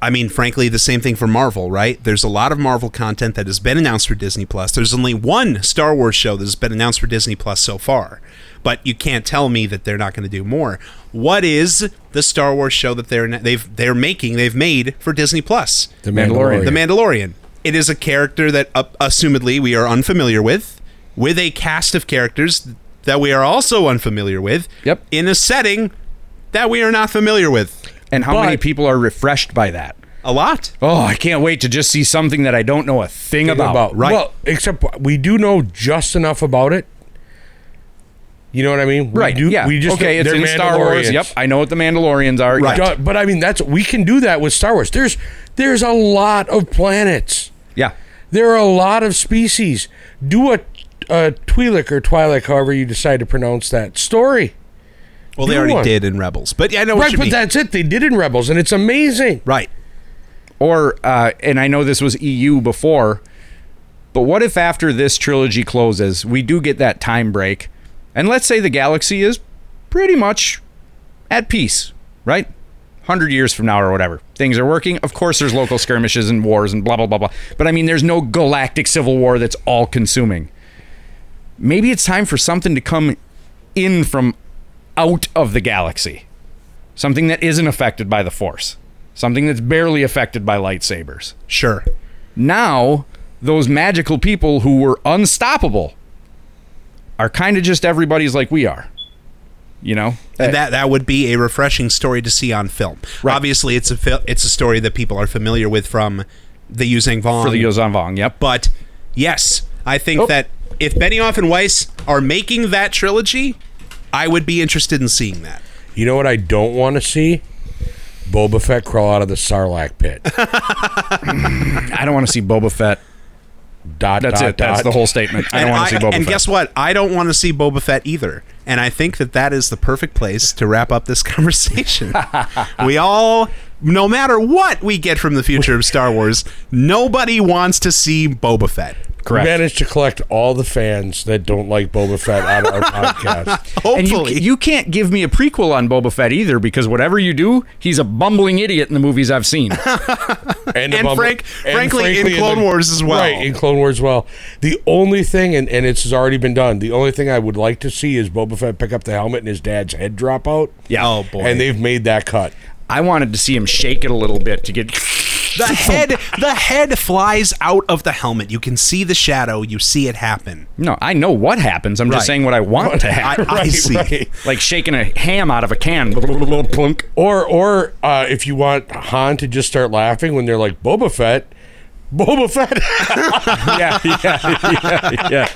Speaker 3: I mean frankly the same thing for marvel right there's a lot of marvel content that has been announced for disney plus there's only one star wars show that has been announced for disney plus so far but you can't tell me that they're not going to do more what is the star wars show that they're they've they're making they've made for disney plus
Speaker 4: The
Speaker 5: Mandalorian.
Speaker 3: The Mandalorian. It is a character that, uh, assumedly, we are unfamiliar with, with a cast of characters that we are also unfamiliar with.
Speaker 5: Yep.
Speaker 3: In a setting that we are not familiar with.
Speaker 5: And how
Speaker 4: But-
Speaker 5: many people are refreshed by that?
Speaker 3: A lot.
Speaker 5: Oh, I can't wait to just see something that I don't know a thing about.
Speaker 3: right.
Speaker 4: Well, except we do know just enough about it. You know what I mean? We
Speaker 5: Right.
Speaker 4: do,
Speaker 5: yeah.
Speaker 4: We just
Speaker 5: okay, it's in Star Wars. Yep. I know what the Mandalorians are.
Speaker 3: Right.
Speaker 5: Yeah.
Speaker 4: But I mean, that's we can do that with Star Wars. There's there's a lot of planets.
Speaker 5: Yeah.
Speaker 4: There are a lot of species. Do a a Twi'lek or Twi'lek, however you decide to pronounce that story.
Speaker 3: Well, they already
Speaker 4: one.
Speaker 3: did in Rebels. But yeah, I know what
Speaker 4: Right, but
Speaker 3: mean.
Speaker 4: that's it. They did in Rebels, and it's amazing.
Speaker 3: right.
Speaker 5: Or, uh, and I know this was EU before, but what if after this trilogy closes, we do get that time break, and let's say the galaxy is pretty much at peace, right? 100 years from now or whatever. Things are working. Of course, there's local skirmishes and wars and blah, blah, blah, blah. But I mean, there's no galactic civil war that's all consuming. Maybe it's time for something to come in from out of the galaxy. Something that isn't affected by the Force. Something that's barely affected by lightsabers.
Speaker 3: Sure.
Speaker 5: Now, those magical people who were unstoppable are kind of just everybody's like we are. You know?
Speaker 3: And that that would be a refreshing story to see on film.
Speaker 5: Right.
Speaker 3: Obviously, it's a fil- it's a story that people are familiar with from the Yuuzhan Vong.
Speaker 5: for the Yuuzhan Vong, yep.
Speaker 3: But yes, I think
Speaker 5: Oh.
Speaker 3: that if Benioff and Weiss are making that trilogy, I would be interested in seeing that.
Speaker 4: You know what I don't want to see? Boba Fett crawl out of the Sarlacc pit.
Speaker 5: I don't want to see Boba Fett.
Speaker 4: Dot.
Speaker 5: That's
Speaker 4: dot,
Speaker 5: it. That's
Speaker 4: dot.
Speaker 5: the whole statement. I don't
Speaker 3: And
Speaker 5: want to see Boba
Speaker 3: and
Speaker 5: Fett.
Speaker 3: guess what? I don't want to see Boba Fett either. And I think that that is the perfect place to wrap up this conversation. we all, no matter what we get from the future of Star Wars, nobody wants to see Boba Fett.
Speaker 4: We managed to collect all the fans that don't like Boba Fett out of our podcast.
Speaker 5: And you,
Speaker 3: Hopefully.
Speaker 5: you can't give me a prequel on Boba Fett either because whatever you do, he's a bumbling idiot in the movies I've seen.
Speaker 3: And
Speaker 4: the
Speaker 3: frank- frankly, in
Speaker 4: the-
Speaker 3: Clone Wars as well.
Speaker 4: Right, in Clone Wars as well. The only thing, and, and it's already been done, the only thing I would like to see is Boba Fett pick up the helmet and his dad's head drop out.
Speaker 5: Yeah.
Speaker 3: Oh, boy.
Speaker 4: And they've made that cut.
Speaker 5: I wanted to see him shake it a little bit to get.
Speaker 3: the head the head flies out of the helmet. You can see the shadow. You see it happen.
Speaker 5: No, I know what happens. I'm
Speaker 3: Right.
Speaker 5: just saying what I want to
Speaker 3: I,
Speaker 5: happen.
Speaker 3: I see.
Speaker 5: like shaking a ham out of a can. Plunk.
Speaker 4: Or, or uh, if you want Han to just start laughing when they're like, Boba Fett, Boba Fett.
Speaker 5: yeah, yeah, yeah, yeah.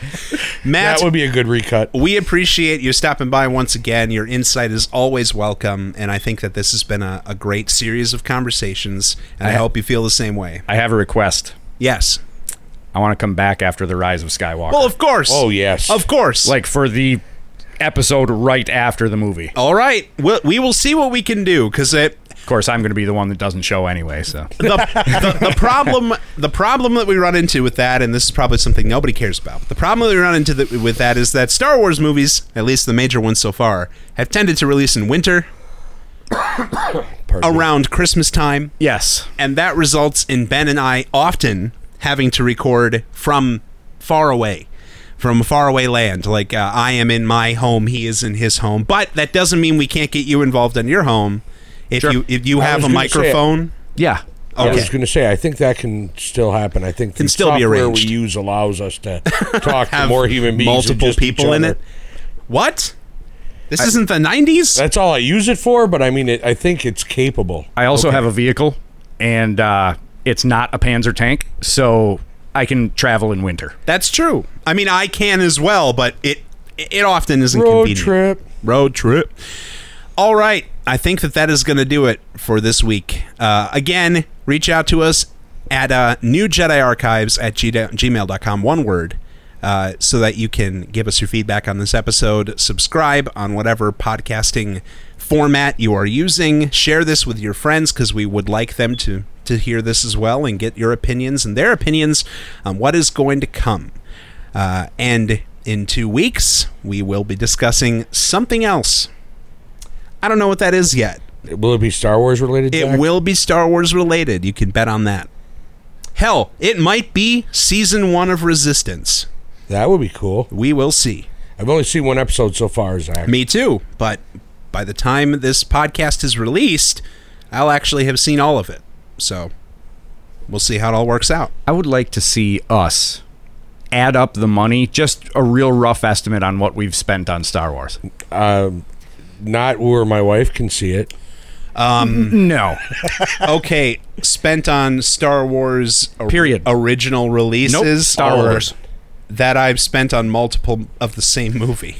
Speaker 3: Matt,
Speaker 4: that would be a good recut.
Speaker 3: we appreciate you stopping by once again. Your insight is always welcome, and I think that this has been a, a great series of conversations, and I,
Speaker 5: I-
Speaker 3: hope you feel the same way.
Speaker 5: I have a request.
Speaker 3: Yes.
Speaker 5: I want to come back after the Rise of Skywalker.
Speaker 3: Well, of course.
Speaker 4: Oh, yes.
Speaker 3: Of course.
Speaker 5: like for the episode right after the movie.
Speaker 3: all right. We'll, we will see what we can do because it.
Speaker 5: Of course, I'm going to be the one that doesn't show anyway. So
Speaker 3: The, the, the problem the problem that we run into with that and this is probably something nobody cares about the problem that we run into the, with that is that star wars movies at least the major ones so far have tended to release in winter around christmas time
Speaker 5: yes,
Speaker 3: and that results in Ben and I often having to record from far away, from a faraway land. Like uh, I am in my home, he is in his home. But that doesn't mean we can't get you involved in your home. If
Speaker 5: Sure.
Speaker 3: you if you
Speaker 4: I
Speaker 3: have a
Speaker 4: gonna say-
Speaker 3: microphone,
Speaker 5: Yeah.
Speaker 4: I was going to say, I think that can still happen. I think
Speaker 3: Can
Speaker 4: the
Speaker 3: still be
Speaker 4: software
Speaker 3: arranged.
Speaker 4: we use allows us to talk to more human beings,
Speaker 3: multiple
Speaker 4: just
Speaker 3: people in it. What? This isn't the '90s.
Speaker 4: That's all I use it for, but I mean, it, I think it's capable.
Speaker 5: I also have a vehicle, and uh, it's not a Panzer tank, so I can travel in winter.
Speaker 3: That's true. I mean, I can as well, but it it often isn't
Speaker 4: Road
Speaker 3: convenient.
Speaker 4: trip.
Speaker 3: Road trip. All right. I think that that is going to do it for this week. Uh, again, reach out to us at uh, New Jedi Archives at gmail.com, one word, uh, so that you can give us your feedback on this episode. Subscribe on whatever podcasting format you are using. Share this with your friends because we would like them to, to hear this as well and get your opinions and their opinions on what is going to come. Uh, and in two weeks, we will be discussing something else. I don't know what that is yet.
Speaker 4: Will it be Star Wars related?
Speaker 3: It
Speaker 4: Jack?
Speaker 3: will be Star Wars related. You can bet on that. Hell, it might be season one of Resistance.
Speaker 4: That would be cool.
Speaker 3: We will see.
Speaker 4: I've only seen one episode so far, Zach.
Speaker 3: Me too. But by the time this podcast is released, I'll actually have seen all of it. So we'll see how it all works out.
Speaker 5: I would like to see us add up the money, just a real rough estimate on what we've spent on Star Wars.
Speaker 4: Um, not where my wife can see it.
Speaker 5: Um, No.
Speaker 3: Okay, spent on Star Wars or-
Speaker 5: Period.
Speaker 3: original releases.
Speaker 5: Nope, Star Wars.
Speaker 3: That I've spent on multiple of the same movie.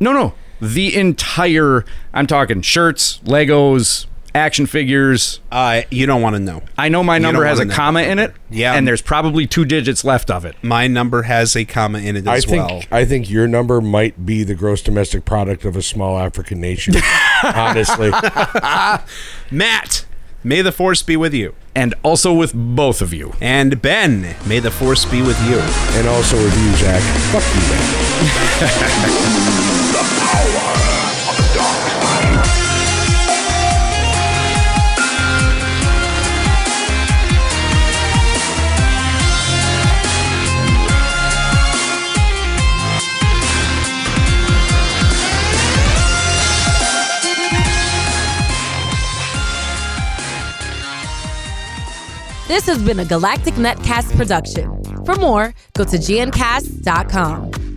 Speaker 5: No, no. The entire, I'm talking shirts, Legos, action figures.
Speaker 3: Uh, you don't want to know.
Speaker 5: I know my number has a
Speaker 3: know.
Speaker 5: comma in it.
Speaker 3: Yeah.
Speaker 5: And there's probably two digits left of it.
Speaker 3: My number has a comma in it
Speaker 4: I
Speaker 3: as
Speaker 4: think
Speaker 3: well.
Speaker 4: I think your number might be the gross domestic product of a small African nation. honestly,
Speaker 3: Matt, may the force be with you.
Speaker 5: And also with both of you.
Speaker 3: And Ben, may the force be with you.
Speaker 4: and also with you, Zach. Fuck you, man.
Speaker 2: This has been a Galactic Netcast production. For more, go to gncast.com.